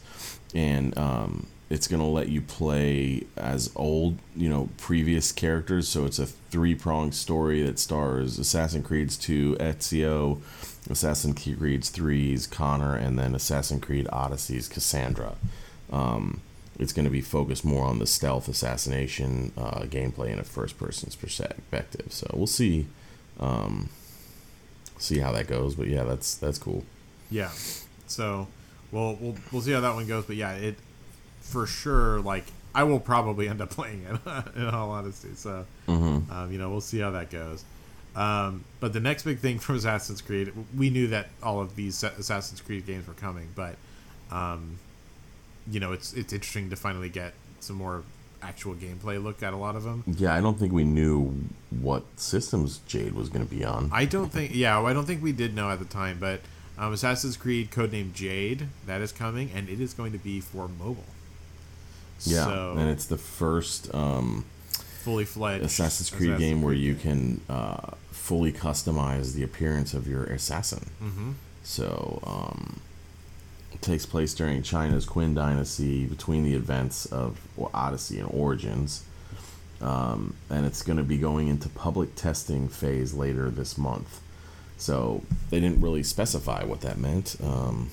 and um, it's gonna let you play as old, you know, previous characters. So it's a three pronged story that stars Assassin's Creed's two, Ezio, Assassin's Creed's threes, Connor, and then Assassin's Creed Odyssey's Cassandra. Um, it's going to be focused more on the stealth assassination uh, gameplay in a first person's perspective. So we'll see. Um, see how that goes. But yeah, that's that's cool. Yeah. So, well, we'll we'll see how that one goes. But yeah, it for sure. Like, I will probably end up (laughs) playing it. (laughs) in all honesty, so Mm-hmm. um, you know, we'll see how that goes. Um, but the next big thing (laughs) from Assassin's Creed, we knew that all of these Assassin's Creed games were coming, but um, you know, it's it's interesting to finally get some more actual gameplay look at a lot of them. Yeah, I don't think we knew what systems Jade was going to be on. I don't think, yeah, I don't think we did know at the time, but um, Assassin's Creed codename Jade that is coming, and it is going to be for mobile. yeah, so and it's the first um, fully fledged Assassin's Creed game where you can uh, fully customize the appearance of your assassin. hmm So um, takes place during China's Qin Dynasty between the events of Odyssey and Origins. Um, and it's going to be going into public testing phase later this month. So they didn't really specify what that meant. Um,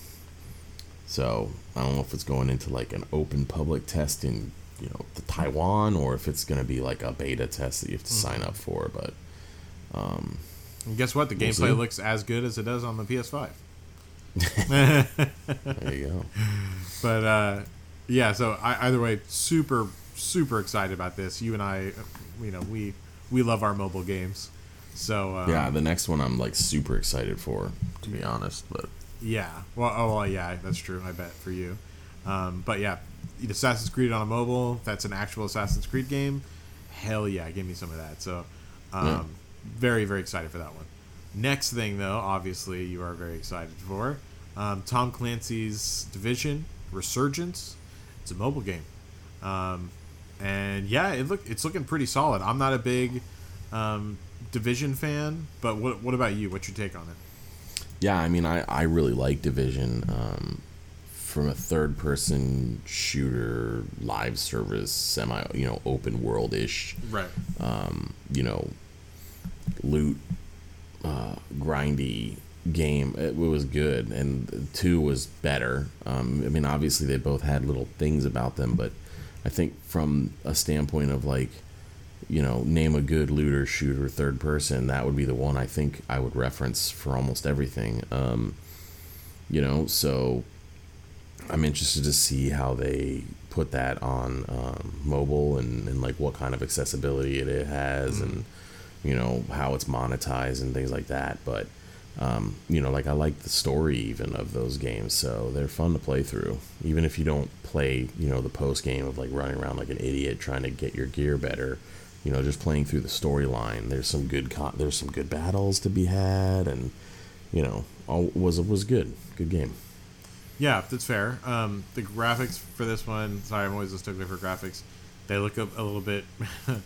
so I don't know if it's going into like an open public test in you know the Taiwan or if it's going to be like a beta test that you have to sign up for. But um, guess what? The We'll gameplay see. looks as good as it does on the PS5. There you go. (laughs) but uh, yeah. So I, either way, super super excited about this. You and I, you know, we we love our mobile games. So uh, yeah, the next one I'm like super excited for, to be honest. But yeah, well, oh well, yeah, that's true. I bet for you. Um, but yeah, Assassin's Creed on a mobile. That's an actual Assassin's Creed game. Hell yeah, give me some of that. So, um, yeah. very very excited for that one. Next thing though, obviously you are very excited for um, Tom Clancy's Division Resurgence. It's a mobile game, um, and yeah, it look it's looking pretty solid. I'm not a big um, Division fan, but what what about you? What's your take on it? Yeah, I mean, I I really like Division. Um, from a third person shooter live service semi you know open world ish right um, you know loot uh, grindy game it, was good and two was better um, i mean obviously they both had little things about them but i think from a standpoint of like you know name a good looter shooter third person that would be the one i think i would reference for almost everything um, you know so I'm interested to see how they put that on um, mobile and, and like what kind of accessibility it, has mm-hmm. and you know how it's monetized and things like that. But um, you know, like I like the story even of those games, so they're fun to play through. Even if you don't play, you know, the post game of like running around like an idiot trying to get your gear better. You know, just playing through the storyline. There's some good co- there's some good battles to be had, and you know, all was was good, good game. Yeah, that's fair. Um, the graphics for this one, sorry, I'm always a stickler for graphics. They look a, a little bit, (laughs) a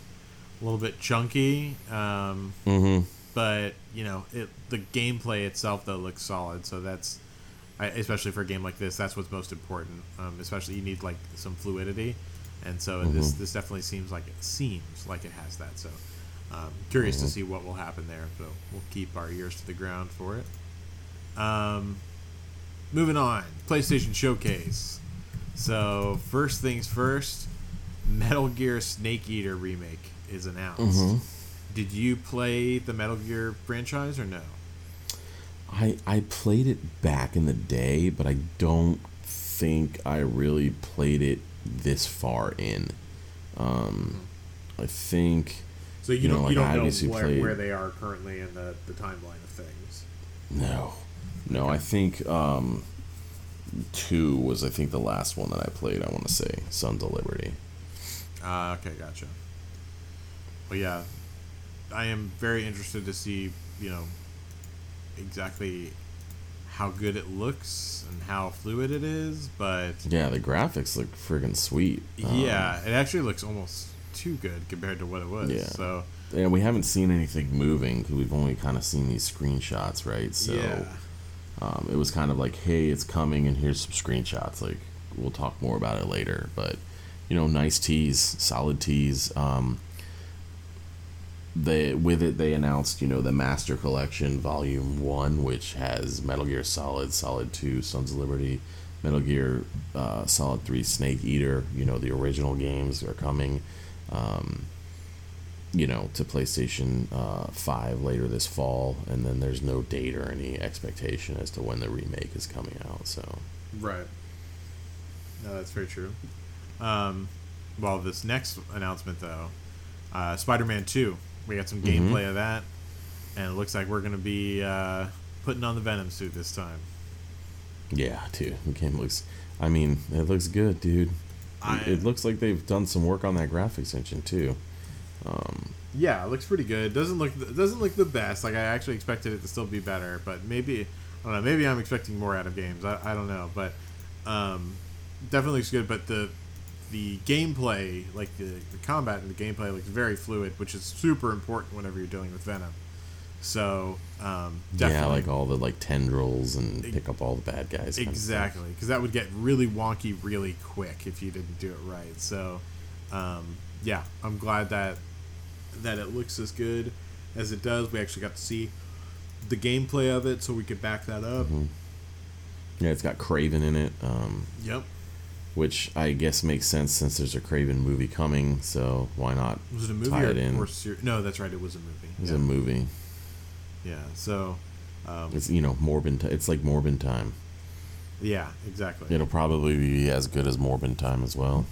little bit chunky. Um, mm-hmm. But you know, it the gameplay itself though looks solid. So that's, I, especially for a game like this, that's what's most important. Um, especially you need like some fluidity, and so mm-hmm. this this definitely seems like it seems like it has that. So, um, curious mm-hmm. to see what will happen there. So we'll keep our ears to the ground for it. Um, moving on, PlayStation Showcase. So first things first, Metal Gear Snake Eater remake is announced. Mm-hmm. Did you play the Metal Gear franchise or no? I I played it back in the day, but I don't think I really played it this far in. Um, I think. So you, you know, don't, like you don't know where, played, where they are currently in the, the timeline of things. No, no, I think um, two was I think the last one that I played. I want to say Sons of Liberty. Ah, uh, okay, gotcha. Well, yeah, I am very interested to see you know exactly how good it looks and how fluid it is, but yeah, the graphics look friggin' sweet. Yeah, um, it actually looks almost too good compared to what it was. Yeah. So yeah, we haven't seen anything moving because we've only kind of seen these screenshots, right? So yeah. Um, it was kind of like, hey, it's coming, and here's some screenshots. Like, we'll talk more about it later. But, you know, nice tease, solid tease. Um, they with it they announced you know the Master Collection Volume One, which has Metal Gear Solid, Solid Two, Sons of Liberty, Metal Gear uh, Solid Three, Snake Eater. You know the original games are coming. Um, you know, to PlayStation uh, 5 later this fall, and then there's no date or any expectation as to when the remake is coming out. So, right. No, that's very true. Um, well, this next announcement, though, uh, Spider Man 2, we got some mm-hmm. gameplay of that, and it looks like we're going to be uh, putting on the Venom suit this time. Yeah, dude. The game looks, I mean, it looks good, dude. I, it looks like they've done some work on that graphics engine, too. Um, yeah, it looks pretty good. Doesn't look doesn't look the best. Like I actually expected it to still be better, but maybe I don't know. Maybe I'm expecting more out of games. I, I don't know, but um, definitely looks good. But the the gameplay, like the, the combat and the gameplay, looks very fluid, which is super important whenever you're dealing with Venom. So um, yeah, like all the like tendrils and pick up all the bad guys. Exactly, because that would get really wonky really quick if you didn't do it right. So um, yeah, I'm glad that that it looks as good as it does. We actually got to see the gameplay of it, so we could back that up. Mm-hmm. Yeah, it's got Kraven in it. Um, yep. Which I guess makes sense since there's a Kraven movie coming. So why not? Was it a movie tie or, it in? Or ser- no, that's right. It was a movie. It was yeah. a movie. Yeah. So. Um, it's you know Morbin. T- it's like Morbin time. Yeah, exactly. It'll probably be as good as Morbin time as well.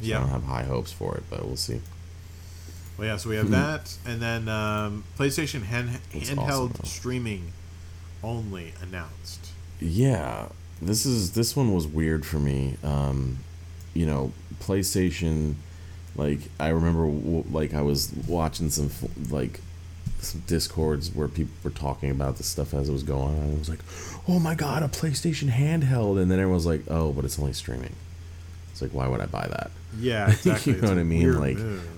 So I don't have high hopes for it, but we'll see. Well, yeah. So we have that, and then um, PlayStation hand, handheld awesome, streaming only announced. Yeah, this is this one was weird for me. Um, you know, PlayStation. Like I remember, like I was watching some like some discords where people were talking about this stuff as it was going on. It was like, "Oh my god, a PlayStation handheld!" And then everyone was like, "Oh, but it's only streaming." It's like, why would I buy that? Yeah, exactly. (laughs) You know It's what I mean? Like- move.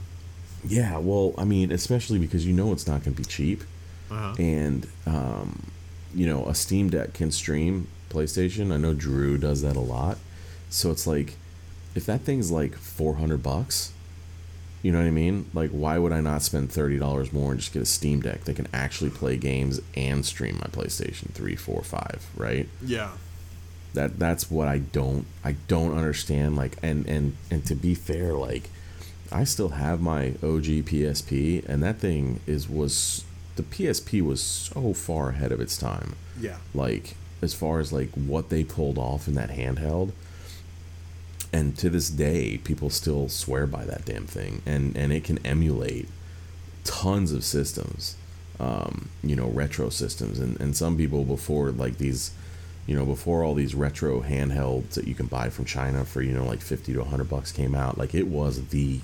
Yeah, well, I mean, especially because you know it's not going to be cheap. Uh-huh. and um, you know a steam deck can stream playstation. I know drew does that a lot. So it's like if that thing's like 400 bucks you know what i mean? Like why would i not spend $30 more and just get a steam deck that can actually play games and stream my playstation 3 4 5 right? Yeah. that that's what I don't I don't understand like and and and to be fair like I still have my OG PSP and that thing is was the PSP was so far ahead of its time. Yeah. like as far as like what they pulled off in that handheld. And to this day people still swear by that damn thing. And and it can emulate tons of systems um, you know retro systems. And and some people before like these you know before all these retro handhelds that you can buy from China for you know like 50 to 100 bucks came out like it was the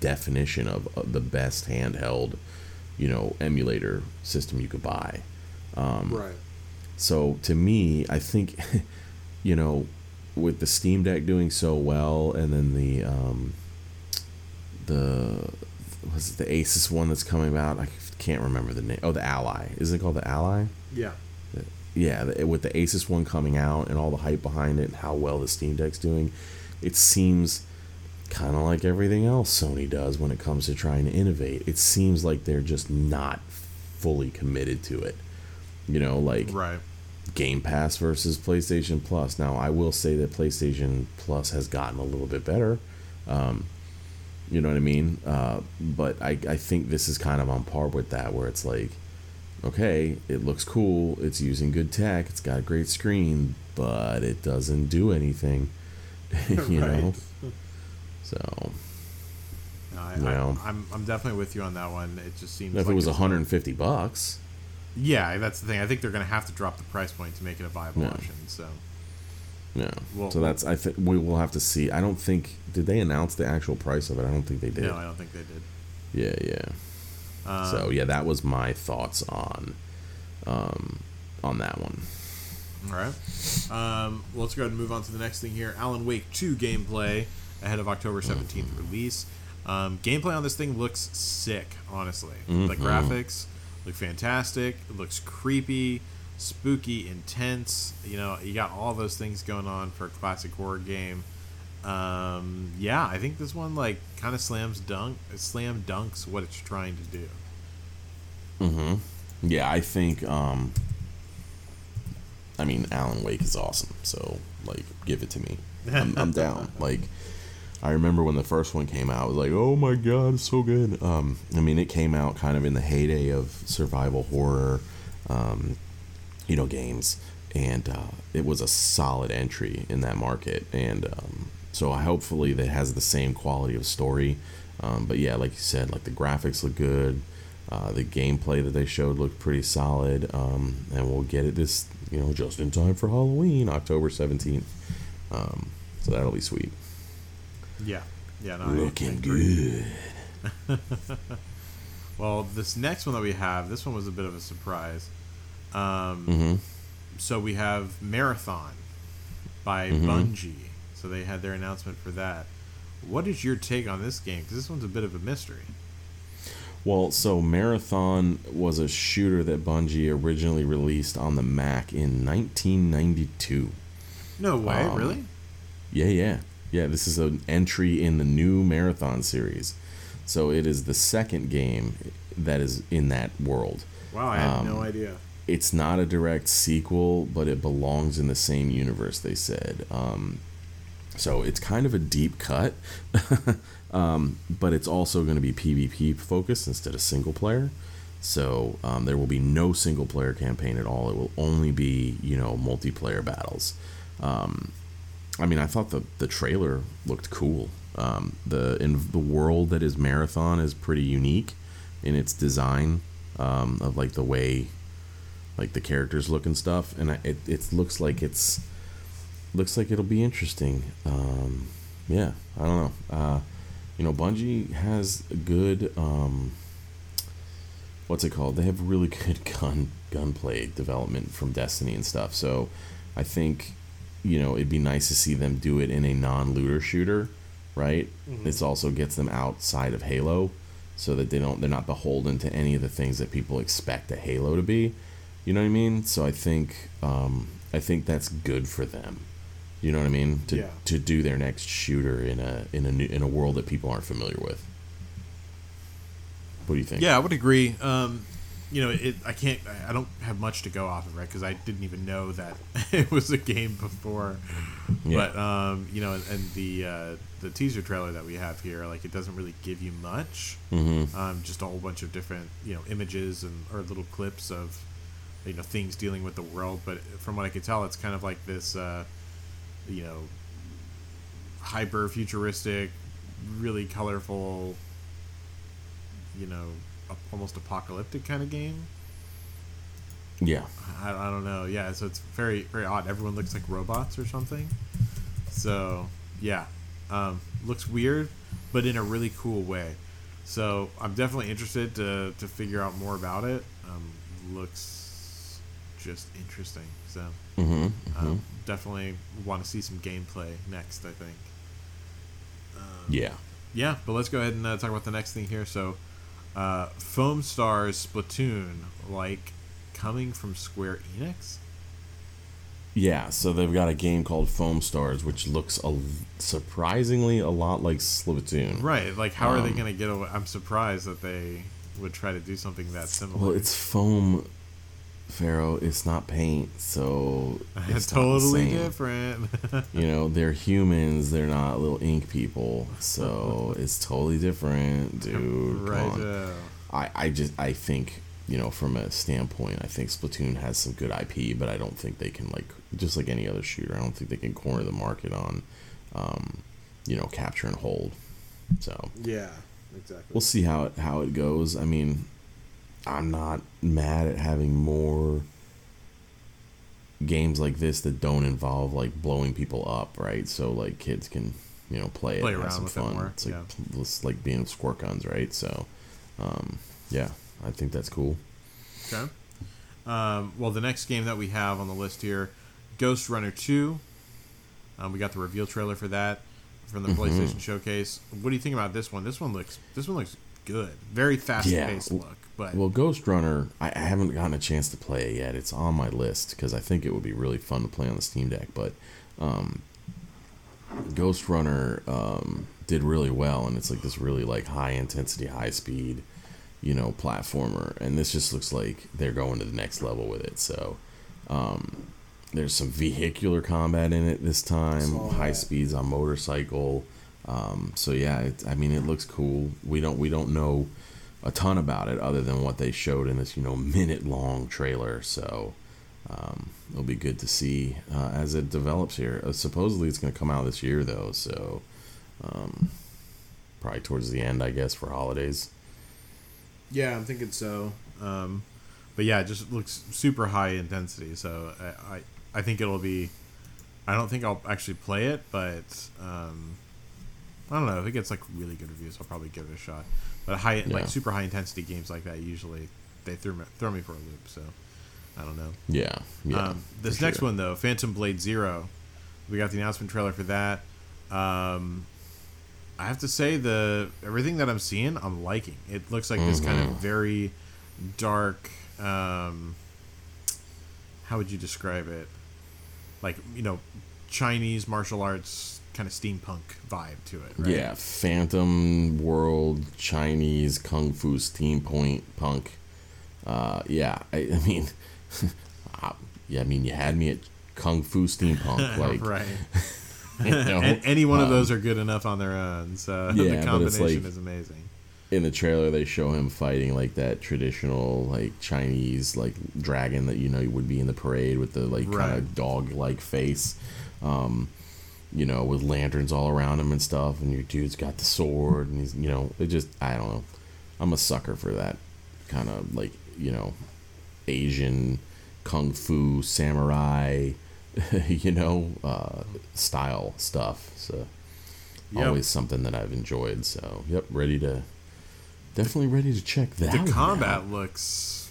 definition of, of the best handheld you know emulator system you could buy. Um, right. So to me, I think, (laughs) you know, with the Steam Deck doing so well, and then the um, the was it the Asus one that's coming out? I can't remember the name. Oh, the Ally. Is it called the Ally? Yeah. Yeah, the, with the Asus one coming out and all the hype behind it and how well the Steam Deck's doing, it seems kind of like everything else Sony does when it comes to trying to innovate. It seems like they're just not fully committed to it. You know, like Right. Game Pass versus PlayStation Plus. Now, I will say that PlayStation Plus has gotten a little bit better. Um, you know what I mean? Uh, but I, I think this is kind of on par with that, where it's like, okay, it looks cool, it's using good tech, it's got a great screen, but it doesn't do anything. (laughs) you (laughs) know? So, No, I. I, I'm I'm definitely with you on that one. It just seems if like it was 150 bucks, Yeah, that's the thing. I think they're going to have to drop the price point to make it a viable Yeah. option. So no. Well- so that's, I think, we will have to see. I don't think, did they announce the actual price of it? I don't think they did. no, I don't think they did. Yeah, yeah. Um, so yeah, that was my thoughts on um, on that one. All right. Um, well, let's go ahead and move on to the next thing here. Alan Wake 2 gameplay ahead of October 17th release. Um, gameplay on this thing looks sick, honestly. The graphics look fantastic. It looks creepy, spooky, intense. You know, you got all those things going on for a classic horror game. Um, yeah, I think this one like kind of slams dunk, slam dunks what it's trying to do. Mm-hmm. Yeah, I think. Um, I mean, Alan Wake is awesome. So like, give it to me. I'm, I'm down. (laughs) Like, I remember when the first one came out. I was like, oh my god, it's so good. Um, I mean, it came out kind of in the heyday of survival horror, um, you know, games, and uh, it was a solid entry in that market. And um, so, hopefully that has the same quality of story. Um, but yeah, like you said, like the graphics look good. Uh, the gameplay that they showed looked pretty solid, um, and we'll get it this, you know, just in time for Halloween, October seventeenth. Um, so that'll be sweet. Yeah, yeah, no, Looking good. (laughs) Well, this next one that we have, this one was a bit of a surprise. Um, Mm-hmm. So we have Marathon by Mhm. Bungie. So they had their announcement for that. What is your take on this game? Because this one's a bit of a mystery. Well, so Marathon was a shooter that Bungie originally released on the Mac in 1992. No way, Um, really? Yeah, yeah. Yeah, this is an entry in the new Marathon series. So it is the second game that is in that world. Wow, I had um, no idea. It's not a direct sequel, but it belongs in the same universe, they said. Um, so it's kind of a deep cut, (laughs) um, but it's also going to be PvP focused instead of single player. So um, there will be no single player campaign at all. It will only be you know multiplayer battles. Um, I mean, I thought the the trailer looked cool. Um, the in the world that is Marathon is pretty unique in its design um, of like the way like the characters look and stuff, and I, it it looks like it's looks like it'll be interesting. Um, yeah, I don't know. Uh, you know, Bungie has good um, what's it called? They have really (laughs) good gun gunplay development from Destiny and stuff. So I think you know it'd be nice to see them do it in a non-looter shooter, right? Mhm. This also gets them outside of Halo, so that they don't they're not beholden to any of the things that people expect a Halo to be. You know what I mean? So I think um, I think that's good for them. You know what I mean? To Yeah. to do their next shooter in a in a new, in a world that people aren't familiar with. What do you think? Yeah, I would agree. Um, you know, it. I can't. I- don't have much to go off of, right? Because I didn't even know that (laughs) it was a game before. Yeah. But um, you know, and, and the uh, the teaser trailer that we have here, like, it doesn't really give you much. Mm-hmm. Um, just a whole bunch of different, you know, images and or little clips of, you know, things dealing with the world. But from what I can tell, it's kind of like this, uh, you know, hyper futuristic, really colorful, you know, almost apocalyptic kind of game. Yeah. I, I don't know. Yeah, so it's very very odd. Everyone looks like robots or something. So yeah, um, looks weird, but in a really cool way. So I'm definitely interested to to figure out more about it. Um, looks just interesting. So Mm-hmm. um, definitely want to see some gameplay next. I think. Um, yeah. yeah, but let's go ahead and uh, talk about the next thing here. So, uh, Foam Stars Splatoon, like coming from Square Enix. Yeah. So they've got a game called Foam Stars, which looks a, surprisingly a lot like Splatoon. Right. Like, how are they Um, going to get away? I'm surprised that they would try to do something that similar. Well, it's foam, Pharaoh. It's not paint, so It's (laughs) it's not the totally different. (laughs) You know, they're humans. They're not little ink people, so it's totally different, (laughs) dude. right. I, I just I think you know from a standpoint I think Splatoon has some good IP but I don't think they can like just like any other shooter I don't think they can corner the market on um, you know capture and hold so Yeah, exactly. we'll see how it how it goes I mean I'm not mad at having more games like this that don't involve like blowing people up right so like kids can you know play, Play it and around have some with it fun more, it's like yeah. it's like being with squirt guns right so um, yeah I think that's cool Okay. Um, well, the next game that we have on the list here, Ghost Runner 2. Um, we got the reveal trailer for that from the Mm-hmm. PlayStation Showcase. What do you think about this one? This one looks this one looks good. Very fast paced Yeah. look, but Well, Ghost Runner, I, I haven't gotten a chance to play it yet. It's on my list because I think it would be really fun to play on the Steam Deck. But um, Ghost Runner um, did really well, and it's like this really like high intensity, high speed, you know, platformer. And this just looks like they're going to the next level with it. So um, there's some vehicular combat in it this time, high that. speeds on motorcycle. Um, so yeah, it, I mean, it looks cool. We don't we don't know a ton about it other than what they showed in this you know minute long trailer. So um, it'll be good to see uh, as it develops here. Uh, supposedly it's going to come out this year though, so um, probably towards the end, I guess, for holidays. yeah, I'm thinking so. um, but yeah, it just looks super high intensity. So I, I I think it'll be. I don't think I'll actually play it, but um, I don't know. If it gets like really good reviews, I'll probably give it a shot. But high, Yeah. like super high intensity games like that, usually they throw me, throw me for a loop. So I don't know. Yeah, yeah. um, this next sure. one though, Phantom Blade Zero, we got the announcement trailer for that. Um, I have to say the everything that I'm seeing, I'm liking. It looks like this kind of Mhm. very dark. Um, how would you describe it? Like you know, Chinese martial arts kind of steampunk vibe to it. Right? Yeah, Phantom World, Chinese Kung Fu Steampoint Punk. Uh, yeah, I, I mean, (laughs) uh, yeah, I mean, you had me at Kung Fu Steampunk, (laughs) like, right. (laughs) you know, and any one of um, those are good enough on their own. So Yeah, the combination like- is amazing. in the trailer they show him fighting like that traditional like Chinese like dragon that you know would be in the parade with the like kind of dog like face. Um, you know, with lanterns all around him and stuff, and your dude's got the sword, and he's, you know, it just, I don't know. I'm a sucker for that kind of like, you know, Asian kung fu samurai, (laughs) you know, uh, style stuff. So, Yep. always something that I've enjoyed. So, yep, ready to, definitely ready to check that. The combat out. looks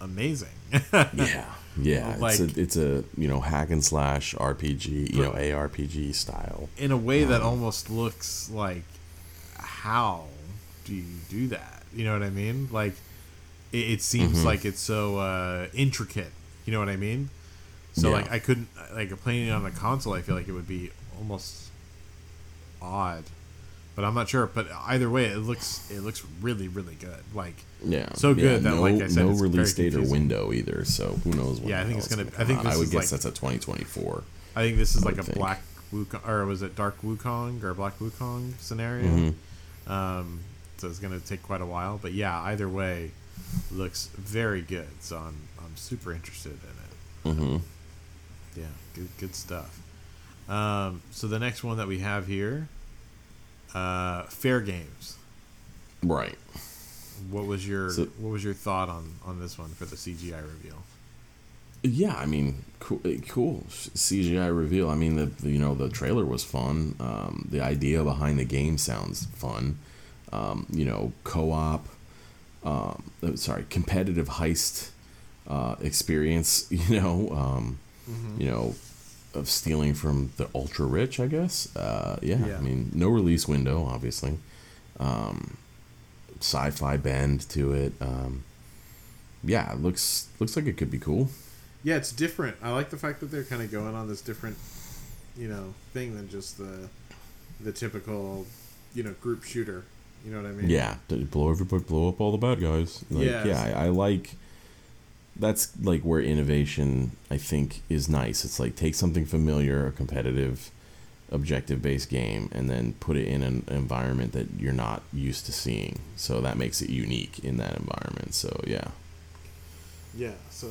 amazing. (laughs) Yeah, yeah. Like- it's a it's a you know hack and slash RPG, you know ARPG style. in a way Um, that almost looks like how do you do that you know what i mean like it, it seems Mm-hmm. like it's so uh, intricate you know what i mean so Yeah. like i couldn't like playing it on a console i feel like it would be almost odd but i'm not sure but either way it looks it looks really really good like Yeah, So yeah, good that, no, like I said, no release date or window either. So who knows? When Yeah, I think it's gonna- come I think this I would is guess like- that's a 2024. i think this is like a think. black Wukong, or was it dark wukong or black wukong scenario Mm-hmm. Um, so it's gonna take quite a while, but yeah, either way, looks very good. So I'm I'm super interested in it. Mm-hmm. Yeah, good good stuff. Um, so the next one that we have here, uh, Fair Games. Right. What was your So- what was your thought on on this one for the CGI reveal? Yeah, I mean, cool. eh, Cool CGI reveal. I mean, the, the you know the trailer was fun. Um, the idea behind the game sounds fun. Um, you know, co-op. Um, uh, sorry, competitive heist uh, experience. (laughs) You know, um, you know, of stealing from the ultra rich. I guess. Uh, yeah, Yeah. I mean, no release window, obviously. Um, sci-fi bend to it. Um, yeah, it looks looks like it could be cool. Yeah, it's different. I like the fact that they're kind of going on this different, you know, thing than just the the typical, you know, group shooter. You know what I mean? Yeah, blow everybody, blow up all the bad guys. Like, Yes. yeah, I, I like. That's like where innovation, I think, is nice. It's like take something familiar, a competitive, objective-based game, and then put it in an environment that you're not used to seeing. So that makes it unique in that environment. So yeah, Yeah. So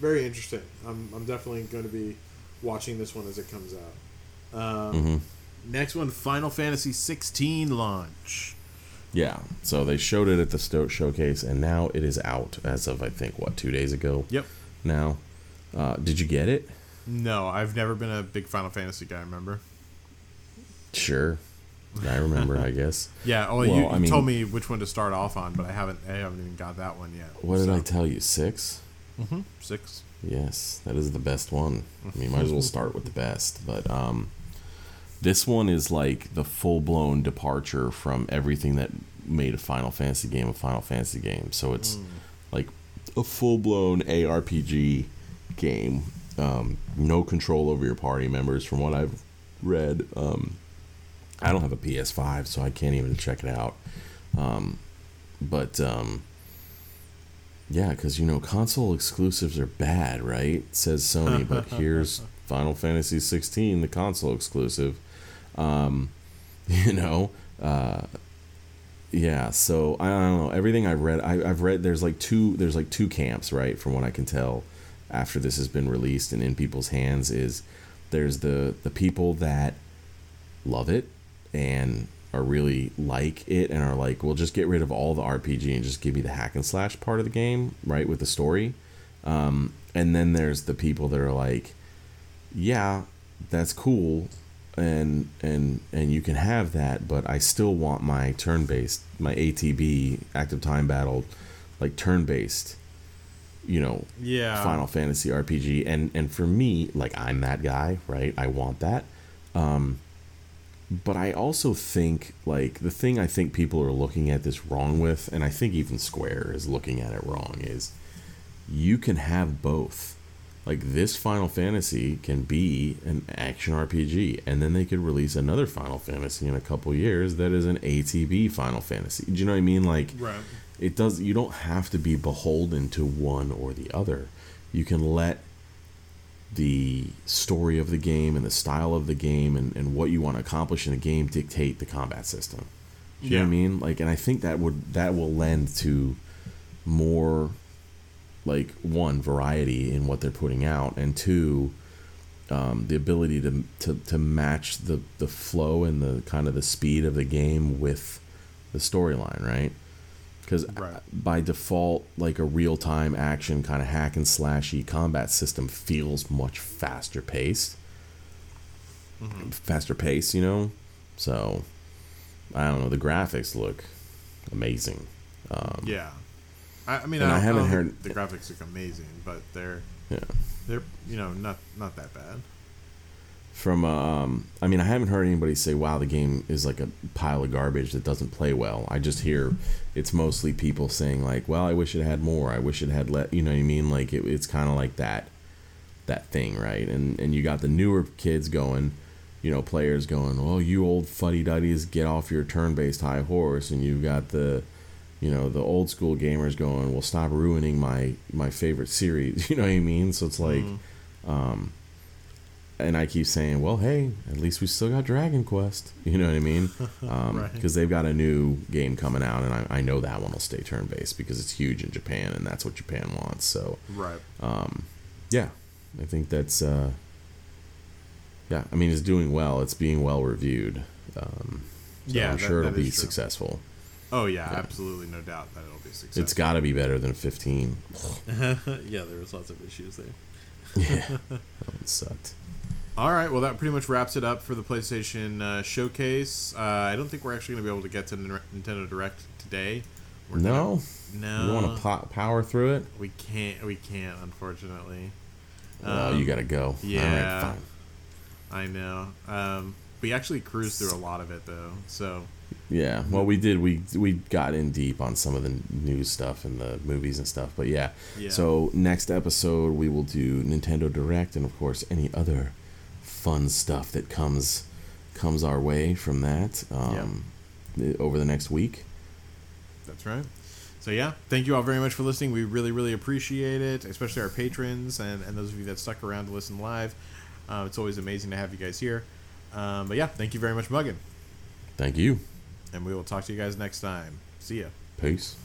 very interesting. I'm I'm definitely going to be watching this one as it comes out. Um, hmm Next one, Final Fantasy 16 launch. Yeah. So they showed it at the Sto- showcase, and now it is out as of I think what two days ago. Yep. Now, uh, did you get it? No, I've never been a big Final Fantasy guy. Remember? Sure. I remember. I guess. (laughs) Yeah. Oh, Well, you, you I mean- told me which one to start off on, but I haven't. I haven't even got that one yet. What did. I tell you? Six. Mm-hmm. Six. Yes, that is the best one. I mean, might as well start with the best. But um, this one is like the full blown departure from everything that made a Final Fantasy game a Final Fantasy game. So it's like a full blown ARPG game. Um, no control over your party members, from what I've read. Um, I don't have a PS5, so I can't even check it out. Um, but um, yeah, because you know console exclusives are bad, right? Says Sony, but (laughs) here's Final Fantasy 16, the console exclusive. Um, (laughs) you know, uh, yeah. So I don't know. Everything I've read, I, I've read. There's like two. There's like two camps, right? From what I can tell, after this has been released and in people's hands, is there's the the people that love it and are really like it and are like, well, just get rid of all the RPG and just give me the hack and slash part of the game, right, with the story. Um, and then there's the people that are like, yeah, that's cool, and and and you can have that, but I still want my turn based, my ATB, active time battle, like turn based, you know, Yeah. Final Fantasy RPG, and and for me, like I'm that guy, right? I want that. Um, but I also think like the thing I think people are looking at this wrong with, and I think even Square is looking at it wrong, is you can have both. Like this Final Fantasy can be an action RPG, and then they could release another Final Fantasy in a couple years that is an ATB Final Fantasy. Do you know what I mean? Like Right. it does you don't have to be beholden to one or the other you can let the story of the game and the style of the game and, and what you want to accomplish in the game dictate the combat system Do you know what I mean? Like, and I think that would that will lend to more, like one variety in what they're putting out, and two, um, the ability to, to to match the the flow and the kind of the speed of the game with the storyline, right? Because Right. by default, like a real time action kind of hack and slashy combat system feels much faster paced. Faster pace, you know. So I don't know. The graphics look amazing. Um, Yeah. I, I mean, I, I haven't heard- the graphics look amazing, but they're yeah. they're you know not not that bad. From um, I mean, I haven't heard anybody say, "Wow, the game is like a pile of garbage that doesn't play well." I just hear it's mostly people saying like, "Well, I wish it had more. I wish it had let." You know what I mean? Like it, it's kind of like that, that thing, right? And and you got the newer kids going, you know, players going, "Oh, you old fuddy duddies, get off your turn-based high horse," and you've got the you know the old school gamers going well stop ruining my my favorite series. (laughs) You know what i mean? So it's like um and i keep saying well hey at least we still got dragon quest. (laughs) You know what i mean? (laughs) Um Right. because they've got a new game coming out and I, I know that one will stay turn based because it's huge in japan and that's what japan wants so Right. um yeah. I think that's uh yeah i mean it's doing well. It's being well reviewed um so Yeah, i'm that- sure it'll be true. successle Oh yeah, absolutely, no doubt that it'll be successful. it's got to be better than 15 (laughs) yeah, there was lots of issues there. (laughs) yeah that one sucked All right, well, that pretty much wraps it up for the PlayStation uh, showcase. Uh, I don't think we're actually going to be able to get to Nintendo Direct today. We're no gonna- you no, want to po- power through it we can't. We can't, unfortunately. oh Um, you gotta go yeah. all right fine I know. Um, we actually cruised through a lot of it though, so Yeah, well, we did. We we got in deep on some of the news stuff and the movies and stuff. But yeah, Yeah. so next episode we will do Nintendo Direct and of course any other fun stuff that comes comes our way from that um, over the next week. That's right. So yeah, thank you all very much for listening. We really, really appreciate it, especially our patrons and, and those of you that stuck around to listen live. Uh, it's always amazing to have you guys here. Um, but yeah, thank you very much, Muggin. Thank you. And we will talk to you guys next time. See ya. Peace.